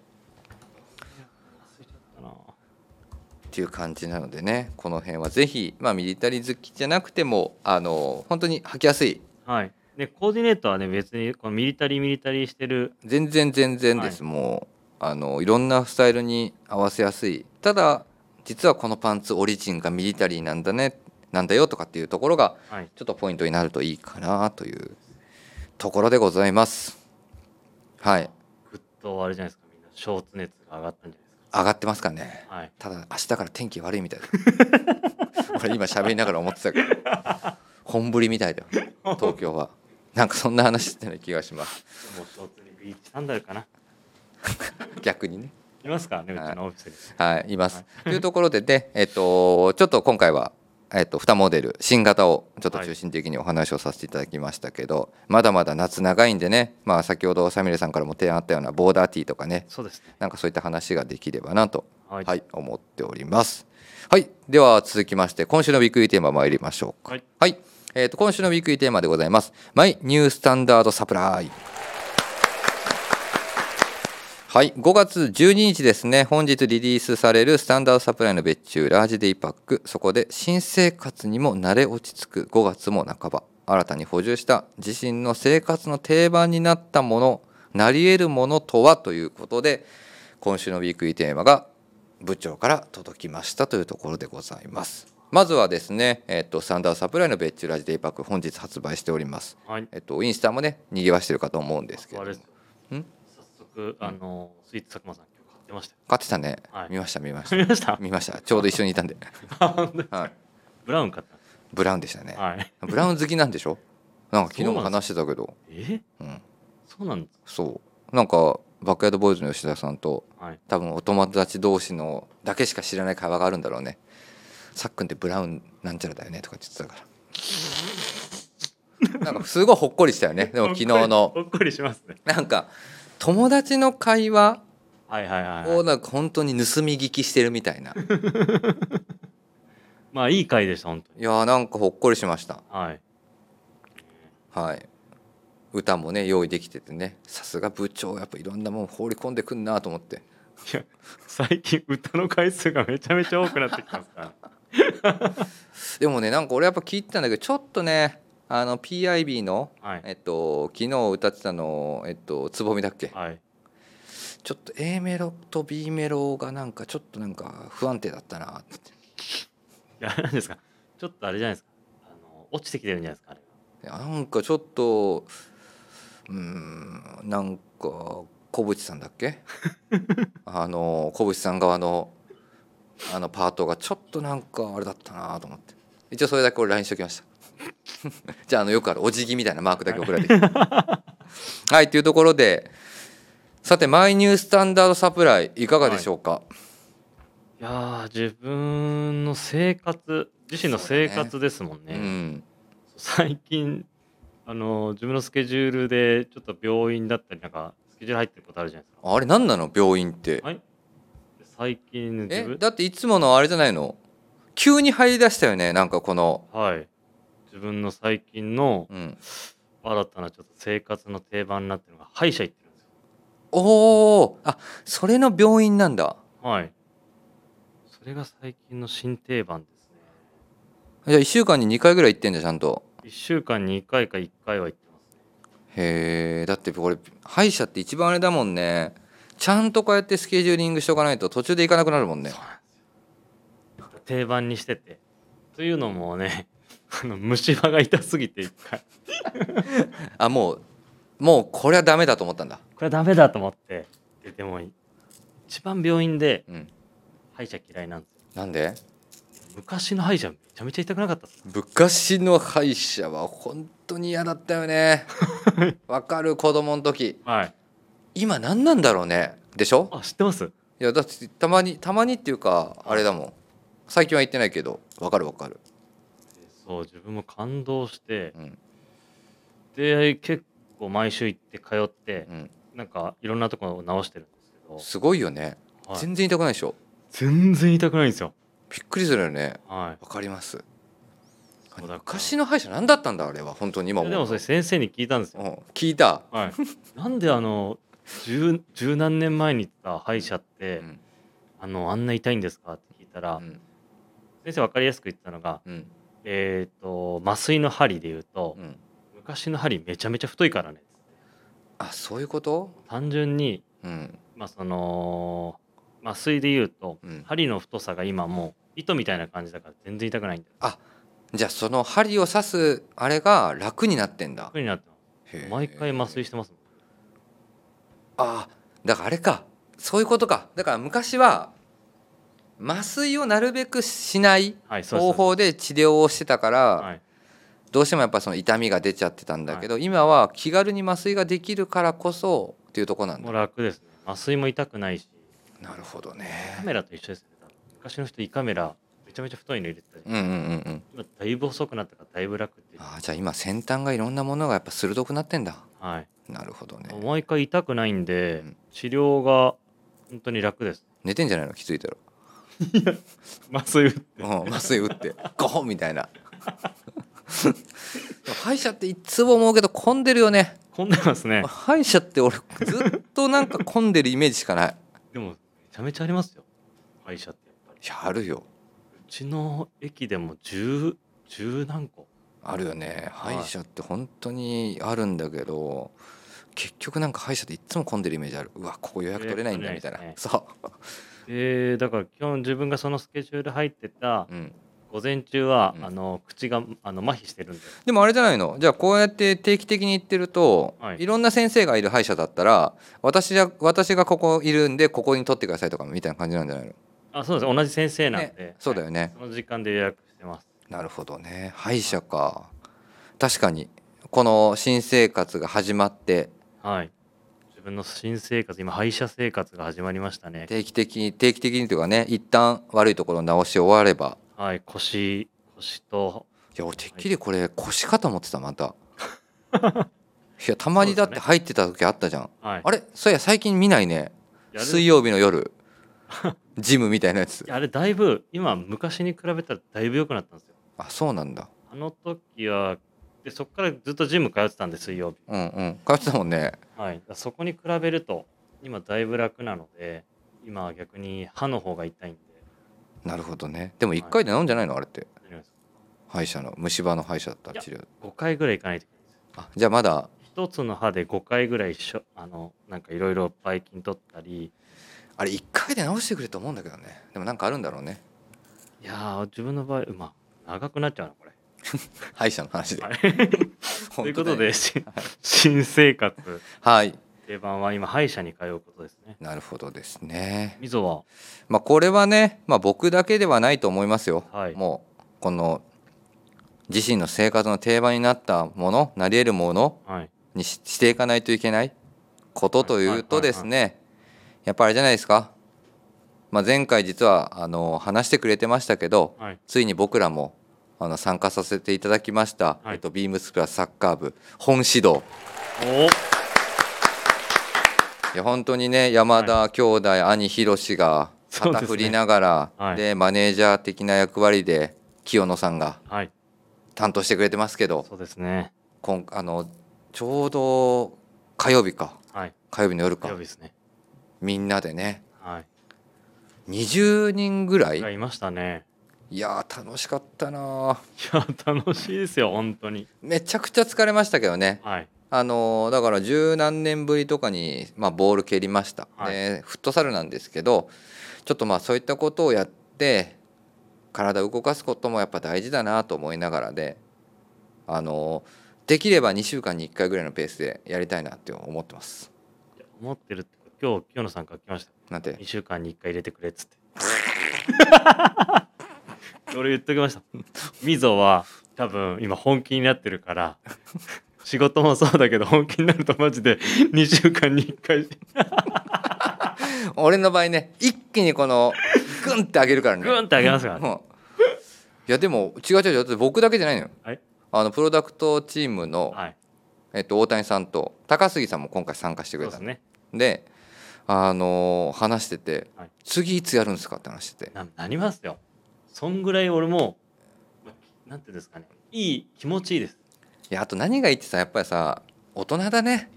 っていう感じなのでねこの辺はぜひ、まあ、ミリタリー好きじゃなくてもあの本当に履きやすい。はい。ね、コーディネートはね、別にこのミリタリーミリタリーしてる、全然全然です、もうあのいろんなスタイルに合わせやすい。ただ実はこのパンツオリジンがミリタリーなんだねなんだよとかっていうところがはい、ちょっとポイントになるといいかなというところでございます。はい。ぐっとあれじゃないですか、みんな。ショーツ熱が上がったんじゃないです上がってますかね。か。はい。ただ明日から天気悪いみたいだ。*laughs* 俺今喋りながら思ってたけど。本降りみたいだよ。東京は。なんかそんな話してる気がします。もうショーツにビーチサンダルかな。*laughs* 逆にね。いますかね、うはい。ちのオフィスに。はいいます、というところでねえっとちょっと今回はえっと、2モデル新型をちょっと中心的にお話をさせていただきましたけど、まだまだ夏長いんでね、まあ、先ほどサミュレさんからも提案あったようなボーダーティーとかねそうですね。なんかそういった話ができればなとはい。はい、思っております。はい、では続きまして今週のウィークリーテーマ参りましょうか。はい、えー、と今週のウィークリーテーマでございます。マイニュースタンダードサプライ。はい、5月12日ですね、本日リリースされるスタンダードサプライの別注ラージデイパック、そこで新生活にも慣れ落ち着く5月も半ば、新たに補充した自身の生活の定番になったもの、なり得るものとはということで、今週のウィークリーテーマが部長から届きましたというところでございます。まずはですね、えっと、スタンダードサプライの別注ラジデイパック本日発売しております。はい。えっと、インスタもね、賑わしてるかと思うんですけれどあの、スイーツ佐久間さん、今日買ってましたよ。買ってたね、はい。見ました見ました。見ました？見ました。ちょうど一緒にいたんで、はい、ブラウン買ったんでブラウンでしたね。す。はい。ブラウン好きなんでしょ？なんか昨日も話してたけど。え？うん。そうなんですそう。なんかバックヤードボーイズの吉田さんとかはい。多分お友達同士のだけしか知らない会話があるんだろうね。さっくんってブラウンなんちゃらだよねとか言ってたから。*laughs* なんかすごいほっこりしたよね。でも昨日の。ほっこりしますね。なんか友達の会話はいはいはい、はい。をなんか本当に盗み聞きしてるみたいな *laughs* まあ、いい回でした、本当に。いやーなんかほっこりしましたはい。はい歌もね用意できててねさすが部長やっぱいろんなもん放り込んでくんなと思っていや、最近歌の回数がめちゃめちゃ多くなってきてますから。*laughs* でもねなんか俺やっぱ聞いてたんだけどちょっとねあの PIB の、はい。えっと、昨日歌ってたの、えっと、つぼみだっけ？はい。ちょっと A メロと B メロがなんかちょっとなんか不安定だったなっていや、なんですか？ちょっとあれじゃないですか？あの、落ちてきてるんじゃないですか、あれ。なんかちょっとうーんなんか小渕さんだっけ？*laughs* あの小渕さん側のあのパートがちょっとなんかあれだったなと思って一応それだけ俺 LINE しときました *laughs* じゃああのよくあるお辞儀みたいなマークだけ送られてきて。はい。というところでさてマイニュースタンダードサプライいかがでしょうか、い。やー、自分の生活、自身の生活ですもんね。うん。最近、あの、自分のスケジュールで、ちょっと病院だったり、なんか、スケジュール入ってることあるじゃないですか。あれ何なの？病院って。はい。で最近、えだっていつものあれじゃないの？急に入り出したよねなんかこの。はい。自分の最近のうん新たなちょっと生活の定番になってるのが、歯医者行ってるんですよ。おおあそれの病院なんだはい。それが最近の新定番ですね。じゃあ1週間に2回ぐらい行ってんじゃんちゃんと1週間に2回か1回は行ってますね。へえだってこれ歯医者って一番あれだもんねちゃんとこうやってスケジューリングしとかないと途中で行かなくなるもんね定番にしてて。というのもね、あの虫歯が痛すぎて一回。あもうもうこれはダメだと思ったんだ。これはダメだと思って。ででも、一番病院でうん。歯医者嫌いなんですよ。なんで？昔の歯医者めちゃめちゃ痛くなかったっす。昔の歯医者は本当に嫌だったよね。*laughs* わかる子供の時。はい。今何なんだろうね？でしょ？あ、知ってます？いやだってたまにたまにっていうかあれだもん。最近は行ってないけど。わかるわかるそう、自分も感動して、うん。で、結構毎週行って通ってう、ん。なんかいろんなところを直してるんですけど、すごいよね。はい。全然痛くないでしょ？全然痛くないんですよ。びっくりするよね。はい。わかります。そうだから。昔の歯医者何だったんだあれは本当に今思うでもそれ先生に聞いたんですよ。うん。聞いた、はい。なんであの十十何年前に行った歯医者って、うん。あのあんな痛いんですか？って聞いたら、うん。先生分かりやすく言ってたのが、うんえっ、と麻酔の針で言うとう、ん。昔の針めちゃめちゃ太いからね。あそういうこと？単純にうん。まあその麻酔で言うと、うん。針の太さが今もう糸みたいな感じだから全然痛くないんだよ。じゃあその針を刺すあれが楽になってんだ。楽になってます。毎回麻酔してますもん。あだからあれか。そういうことか。だから昔は麻酔をなるべくしない方法で治療をしてたから、はい。どうしてもやっぱその痛みが出ちゃってたんだけど、今は気軽に麻酔ができるからこそっていうとこなんもうだ楽ですね。麻酔も痛くないし。なるほどカねメラと一緒ですね。昔の人胃カメラめちゃめちゃ太いの入れてたじゃんうんうんうんうん。今だいぶ細くなったからだいぶ楽ってあーじゃあ今先端がいろんなものがやっぱ鋭くなってんだ。はい。なるほどね。毎回痛くないんで、うん。治療が本当に楽です。寝てんじゃないの？気づいたら麻酔打って。うん麻酔打って。ゴホンみたいな。歯医者っていつも思うけど混んでるよね。混んでますね。歯医者って俺ずっとなんか混んでるイメージしかない。でもめちゃめちゃありますよ。歯医者ってやっぱり。いやあるよ。うちの駅でも十十何個。あるよね。はい。歯医者って本当にあるんだけど結局なんか歯医者っていつも混んでるイメージある。うわここ予約取れないんだみたいな、予約そえー、だから今日自分がそのスケジュール入ってたう、うん、午前中は、うん。あの口があの麻痺してるんで。でもあれじゃないの？じゃあこうやって定期的に行ってると、はい。い、ろんな先生がいる歯医者だったら私じゃ私がここいるんでここに取ってくださいとかみたいな感じなんじゃないの？あそうです。同じ先生なんで、ね。そうだよね。はい。その時間で予約してます。なるほどね。歯医者か。確かにこの新生活が始まってはい。自分の新生活今歯医者生活が始まりましたね。定期的に定期的にというかね一旦悪いところを直し終われば。はい腰腰と。いや俺てっきりこれ腰かと思ってたまた。*laughs* いやたまにだって入ってた時あったじゃん、はい。あれそういや最近見ないね。水曜日の夜。*laughs* ジムみたいなやつ。あれだいぶ今昔に比べたらだいぶ良くなったんですよ。あそうなんだ。あの時はでそこからずっとジム通ってたんで水曜日。うんうん。通ってたもんねはい。そこに比べると今だいぶ楽なので今は逆に歯の方が痛いんで。なるほどね。でも1回で治んじゃないの？あれって。大丈夫です。歯医者の虫歯の歯医者だったら治療。5回ぐらい行かないといけないんです。あじゃあまだ。一つの歯で5回ぐらい一緒あのなんかいろいろばい菌取ったり。あれ1回で治してくれと思うんだけどね。でもなんかあるんだろうね。いやー自分の場合まあ長くなっちゃうなこれ。*laughs* 歯医者の話で、ということで、*laughs* し新生活。はい。定番は今歯医者に通うことですね。なるほどですね。みぞは？まあこれはね、まあ、僕だけではないと思いますよ、はい。もうこの自身の生活の定番になったものなり得るものはい。にししていかないといけないことというとですねやっぱあれじゃないですか、まあ、前回実はあの話してくれてましたけどはい。ついに僕らもあの参加させていただきました、はい。えっと、ビームスプラスサッカー部本指導。お。いや本当にね山田兄弟、兄ひろしが旗振りながらはい。でマネージャー的な役割で清野さんがはい。担当してくれてますけどそうですね。今あのちょうど火曜日か。はい。火曜日の夜か。火曜日ですね。みんなでね。はい。20人ぐらいがいましたねいやー楽しかったな。いや楽しいですよ本当に。めちゃくちゃ疲れましたけどね。はい。あのーだから十何年ぶりとかに、まあ、ボール蹴りました、はい。でフットサルなんですけどちょっとまあそういったことをやって体を動かすこともやっぱ大事だなと思いながらであのーできれば2週間に1回ぐらいのペースでやりたいなって思ってます。思ってるって今日清野さんから来ました。なんて？2週間に1回入れてくれっつって *laughs* 俺言っときました。*laughs* みぞは多分今本気になってるから *laughs* 仕事もそうだけど本気になるとマジで2週間に1回。*laughs* 俺の場合ね一気にこのグンって上げるからね。グーンって上げますか？らねうん。いやでも違う違う違うだって僕だけじゃないのよ。はい。あのプロダクトチームの、はい。えっと、大谷さんと高杉さんも今回参加してくれたね。であのー話してて、はい。次いつやるんですかって話してて。ななりますよそんぐらい俺もまなんていうんですかね。いい気持ちいいです。いやあと何がいいってさやっぱりさ大人だね。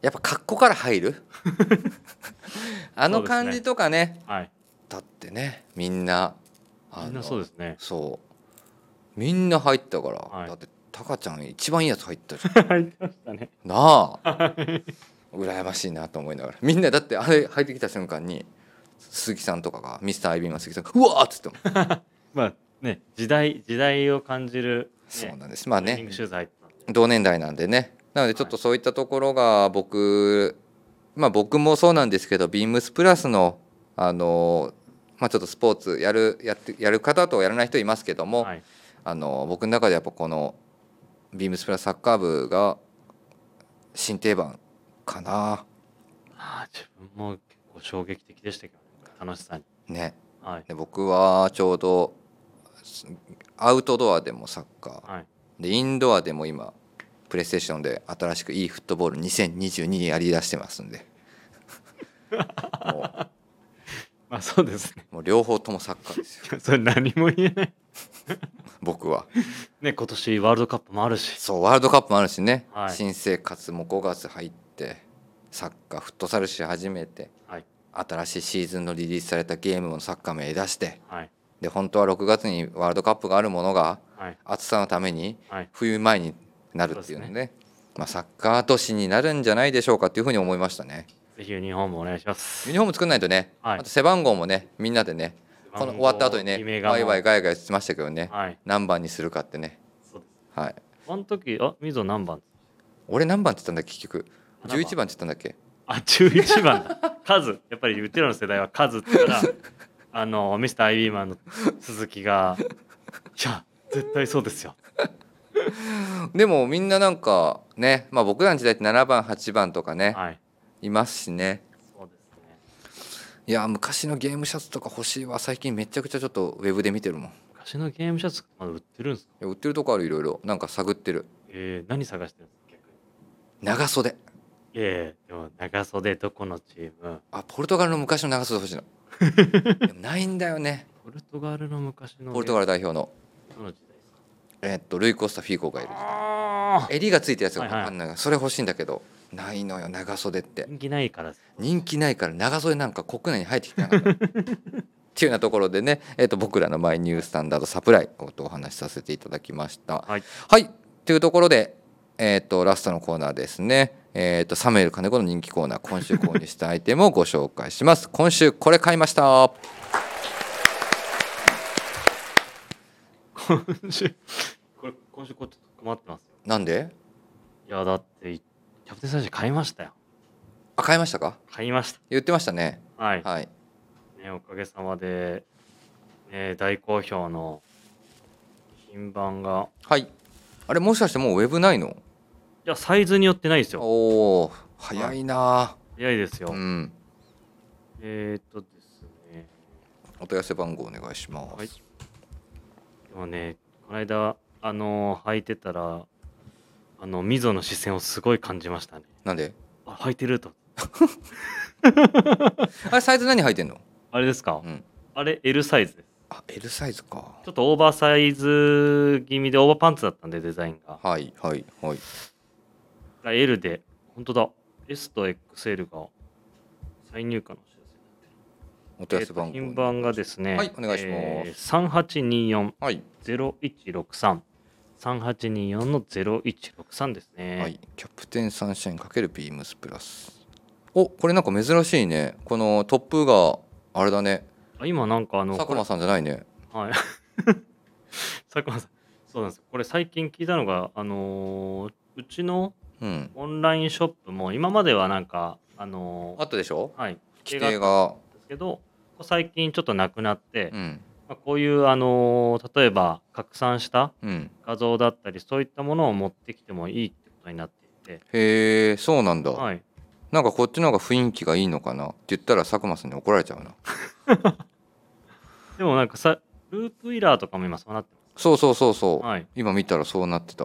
やっぱ格好から入る？*laughs* あの感じとかね。はい。だってねみんなみんなそうですね。そう。みんな入ったから、はい。だってタカちゃん一番いいやつ入ったじゃん。*laughs* 入ってましたね。なあ。羨ましいなと思いながら。みんなだってあれ入ってきた瞬間に鈴木さんとかがミスターアイビーマン鈴木さんがうわーっつっても。*laughs* まあね時代時代を感じる、ね、そうなんです。まあね。同年代なんでね。なのでちょっとそういったところが僕、まあ僕もそうなんですけどビームスプラスのあのまあちょっとスポーツやるやってやる方とやらない人いますけども、はい。あの僕の中でやっぱこのビームスプラスサッカー部が新定番かな。ああ自分も結構衝撃的でしたけどね楽しさに。ね。はい。で僕はちょうどアウトドアでもサッカー。はい。でインドアでも今プレイステーションで新しくいいフットボール2022やりだしてますんで。*laughs* もまあそうですね。うもう両方ともサッカーですよ。*laughs* それ何も言えない。*laughs* 僕は。ね今年ワールドカップもあるし。そうワールドカップもあるしね、はい。新生活も5月入ってサッカーフットサルし始めて。はい新しいシーズンのリリースされたゲームのサッカーもやりだしてはい。で本当は6月にワールドカップがあるものがはい。暑さのためにはい。冬前になるっていうのね。まあ、サッカー都市になるんじゃないでしょうかっていうふうに思いましたね。ぜひユニフォームお願いします。ユニフォーム作んないとね、はい。あと背番号もねみんなでねこの終わった後にねワイワイガヤガヤしてましたけどね。はい。何番にするかってね。はい。あの時あみぞ何番？俺何番って言ったんだっけ結局。7番？11番って言ったんだっけ？あ11番だ数やっぱりうちらの世代は数って言ったらあのミスターアイビーマンの鈴木が「いや絶対そうですよ。でもみんななんかねまあ僕らの時代って7番8番とか」ねはい。いますしね。そうですね。いや昔のゲームシャツとか欲しいわ。最近めちゃくちゃちょっとウェブで見てるもん。い昔のゲームシャツまだ売ってるんですか？や売ってるとこあるいろいろ。なんか探ってる。えー、何探してるんですか？長袖いやいやでも長袖どこのチーム。あポルトガルの昔の長袖欲しいの。*laughs* でもないんだよね。ポルトガルの昔のポルトガル代表の。どの時代ですか？えっとルイ・コスタ・フィーゴがいるあ襟がついたやつがはいはいあんのよそれ欲しいんだけどないのよ長袖って。人気ないからです人気ないから長袖なんか国内に入ってきてなかった。*laughs* っていうようなところでね、えっと僕らのマイニュースタンダードサプライをお話しさせていただきました。はい。はい。というところで、えっとラストのコーナーですね、えっとサムエル金子の人気コーナー今週購入したアイテムをご紹介します。今週これ買いました。今週これ今週こうちょっと困ってます。よなんで？いやだってキャプテンサイジ買いましたよ。あ買いましたか？買いまし言ってましたね。たはい、はい。ね、おかげさまで、ね、大好評の品番が。はい。あれもしかしてもうウェブないの？いやサイズによってないですよ。おお早いな。早いですよ、うん。えー、っとですね。お問い合わせ番号お願いします。はい。でもねこの間あの履いてたらあの溝の視線をすごい感じましたね。なんで？あ履いてると。*laughs* あれサイズ何履いてんの？あれですか、うん。あれ L サイズ。ですあ L サイズか。ちょっとオーバーサイズ気味でオーバーパンツだったんでデザインが。はいはいはい。が L で本当だ S と XL が再入荷のお知らせお問い合わせ番号。品番がですね、はいお願いしますえー、はい3824-0163 3824の0163ですね。はい。キャプテンサンシャイン×ビームスプラス。おこれなんか珍しいね。このトップがあれだね。あ今なんかあの佐久間さんじゃないね。はい *laughs* 佐久間さんそうなんですよこれ最近聞いたのがあのーうちのうん。オンラインショップも今まではなんかあのーあったでしょ？はい規定が。ですけど最近ちょっとなくなって、うん。まあ、こういうあのー例えば拡散したうん。画像だったりそういったものを持ってきてもいいってことになっていて、へえそうなんだ。はい、なんかこっちの方が雰囲気がいいのかな？って言ったら佐久間さんに怒られちゃうな。*laughs* でもなんかさループイラーとかも今そうなってそうそうそうそう。ます、はい、今見たらそうなってた。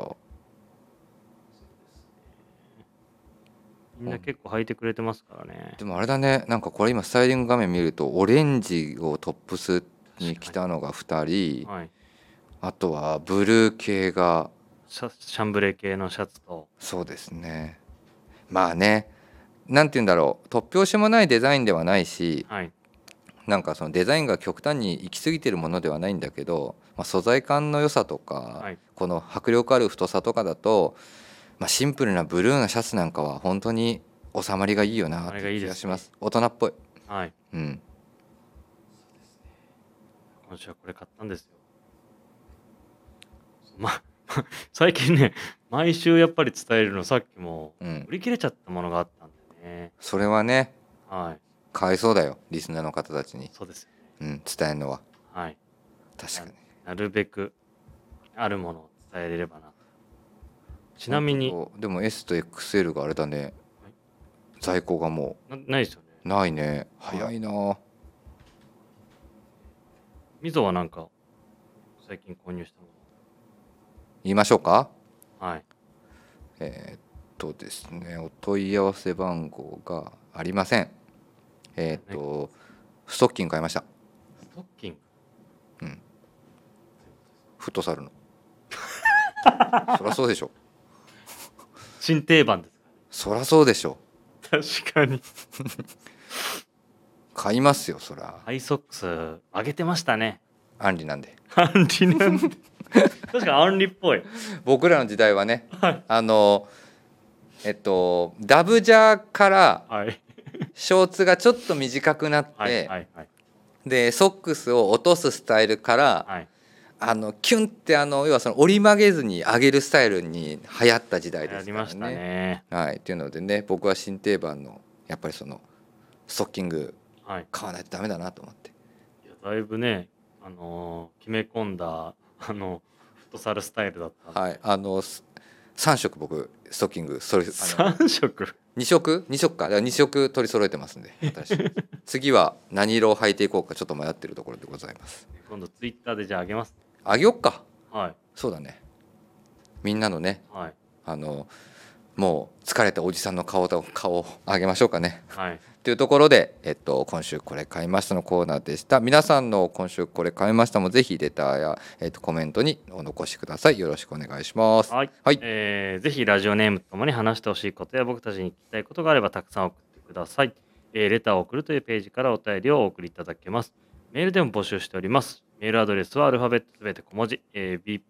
みんな結構履いてくれてますからね。でもあれだね。なんかこれ今スタイリング画面見るとオレンジをトップスに着たのが2人。はい。あとはブルー系が。シャンブレー系のシャツと。そうですね。まあね。なんて言うんだろう。突拍子もないデザインではないしはい。なんかそのデザインが極端に行き過ぎてるものではないんだけどまあ、素材感の良さとか、はい。この迫力ある太さとかだと、まあ、シンプルなブルーなシャツなんかは本当に収まりがいいよなって気がします大人っぽい、はい。うん、今週はこれ買ったんですよ。ま、最近ね、毎週やっぱり伝えるの、さっきもうん売、り切れちゃったものがあったんでね。それはねはい。かわいそうだよリスナーの方たちに、そうですよね。うん、伝えるのははい。確かになるべくあるものを伝えれればな。ちなみに、でも S と XL があれだね、在庫がもなないですよね。うないね。はい早いな。みぞはなんか、最近購入したも言いましょうか？の。はい。えーっとですねお問い合わせ番号がありません。えーっとストッキング買いました。ストッキング？フットサルの。*laughs* そりゃそうでしょ新定番ですそりゃそうでしょ確かに。買いますよそりゃハイソックス上げてましたね。アンリなんでアンリなんで。*laughs* 確かにアンリっぽい。僕らの時代はねはい。あのえっとダブジャーからはい。ショーツがちょっと短くなって、はい。はい。はい。でソックスを落とすスタイルからはい。あのキュンってあの要はその折り曲げずに上げるスタイルに流行った時代でやすからりましたね。ね。はい、っていうのでね僕は新定番のやっぱりそのストッキングはい。買わないとダメだなと思っていやだいぶね、あのー決め込んだ、あの、フットサルスタイルだった。はいあのす3色僕ストッキングそれあの3色？2色？2色かだから2色取り揃えてますんで私 *laughs* 次は何色を履いていこうかちょっと迷ってるところでございます今度ツイッターでじゃあ上げます。あげよっかはい。そうだねみんなのねはい。あのもう疲れたおじさんの顔と顔をあげましょうかねはい。というところで、えっと、今週これ買いましたのコーナーでした皆さんの今週これ買いましたもぜひレターや、えっと、コメントにお残しくださいよろしくお願いしますはい。はいえーぜひラジオネームとともに話してほしいことや僕たちに聞きたいことがあればたくさん送ってください。えーレターを送るというページからお便りをお送りいただけます。メールでも募集しております。メールアドレスはアルファベットすべて小文字、えー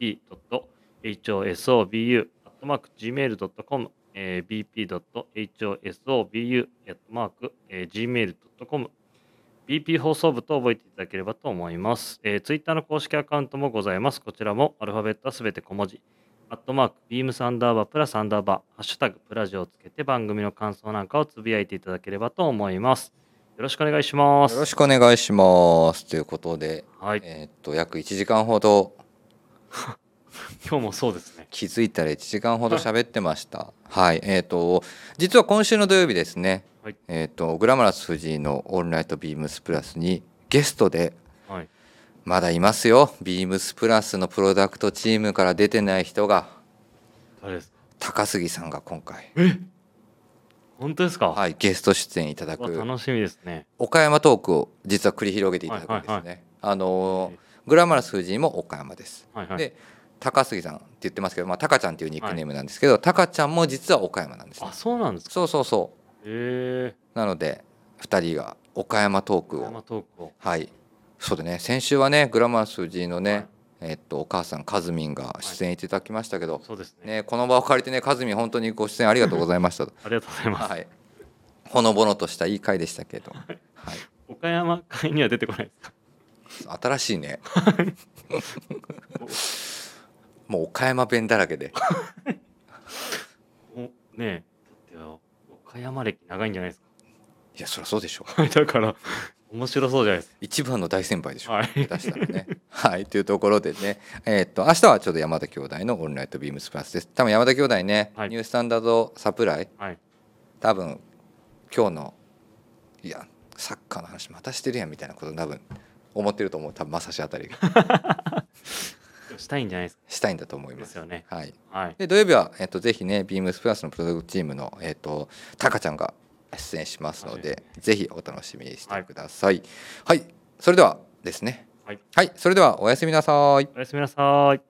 bp.hosobu.gmail.com、えー bp.hosobu.gmail.com BP 放送部と覚えていただければと思います。えー、ツイッターの公式アカウントもございます。こちらもアルファベットはすべて小文字。アットマーク、ビームサンダーバープラスアンダーバー、ハッシュタグ、プラジオをつけて番組の感想なんかをつぶやいていただければと思います。よろしくお願いします。よろしくお願いします。ということで、はい。えっと約1時間ほど。*laughs* 今日もそうですね。気づいたら1時間ほど喋ってました。はい。えっ、と実は今週の土曜日ですね、はい。えっ、とグラマラス藤井の「オールナイトビームスプラス」にゲストではい。まだいますよ。ビームスプラスのプロダクトチームから出てない人が誰ですか？高杉さんが今回、え？本当ですか、はい、ゲスト出演いただく。楽しみですね。岡山トークを実は繰り広げていただくんですね、はいはいあのーグラマラス藤井も岡山です。はいはい。で高杉さんって言ってますけど、まあ、タカちゃんっていうニックネームなんですけど、タカちゃんも実は岡山なんですね。あ、そうなんですか？そうそうそへえうなので2人が岡山トークー。を山トークを。はい。そうでね先週はねグラマラス藤井のね、はいえっとお母さんカズミンが出演いただきましたけど、そうですね。ね、この場を借りてねカズミン本当にご出演ありがとうございました *laughs* ありがとうございます。はい。ほのぼのとしたいい回でしたけど、はい、岡山会には出てこないですか？新しいね。*laughs* もう岡山弁だらけで。*laughs* おねえ、岡山歴長いんじゃないですいやそりゃそうでしょかだから、面白そうじゃないです一番の大先輩でしょ、はい。下手したらね。はい。というところでね。えーっと明日はちょうど山田兄弟の「オンライトビームスプラス」です。多分山田兄弟ね、はい。ニュースタンダードサプライか。はい。多分今日のいやサッカーの話またしてるやんみたいなこと多分思ってると思う。多分まさしあたりが。*laughs* したいんじゃないですか。したいんだと思います。よね。はい。はい。で土曜日は、えっと、ぜひね、ビームスプラスのプロダクトチームの、えっと、タカちゃんが出演しますので、ぜひお楽しみにしてください。はい、それではですね。はい、はい、それではおやすみなさい。おやすみなさい。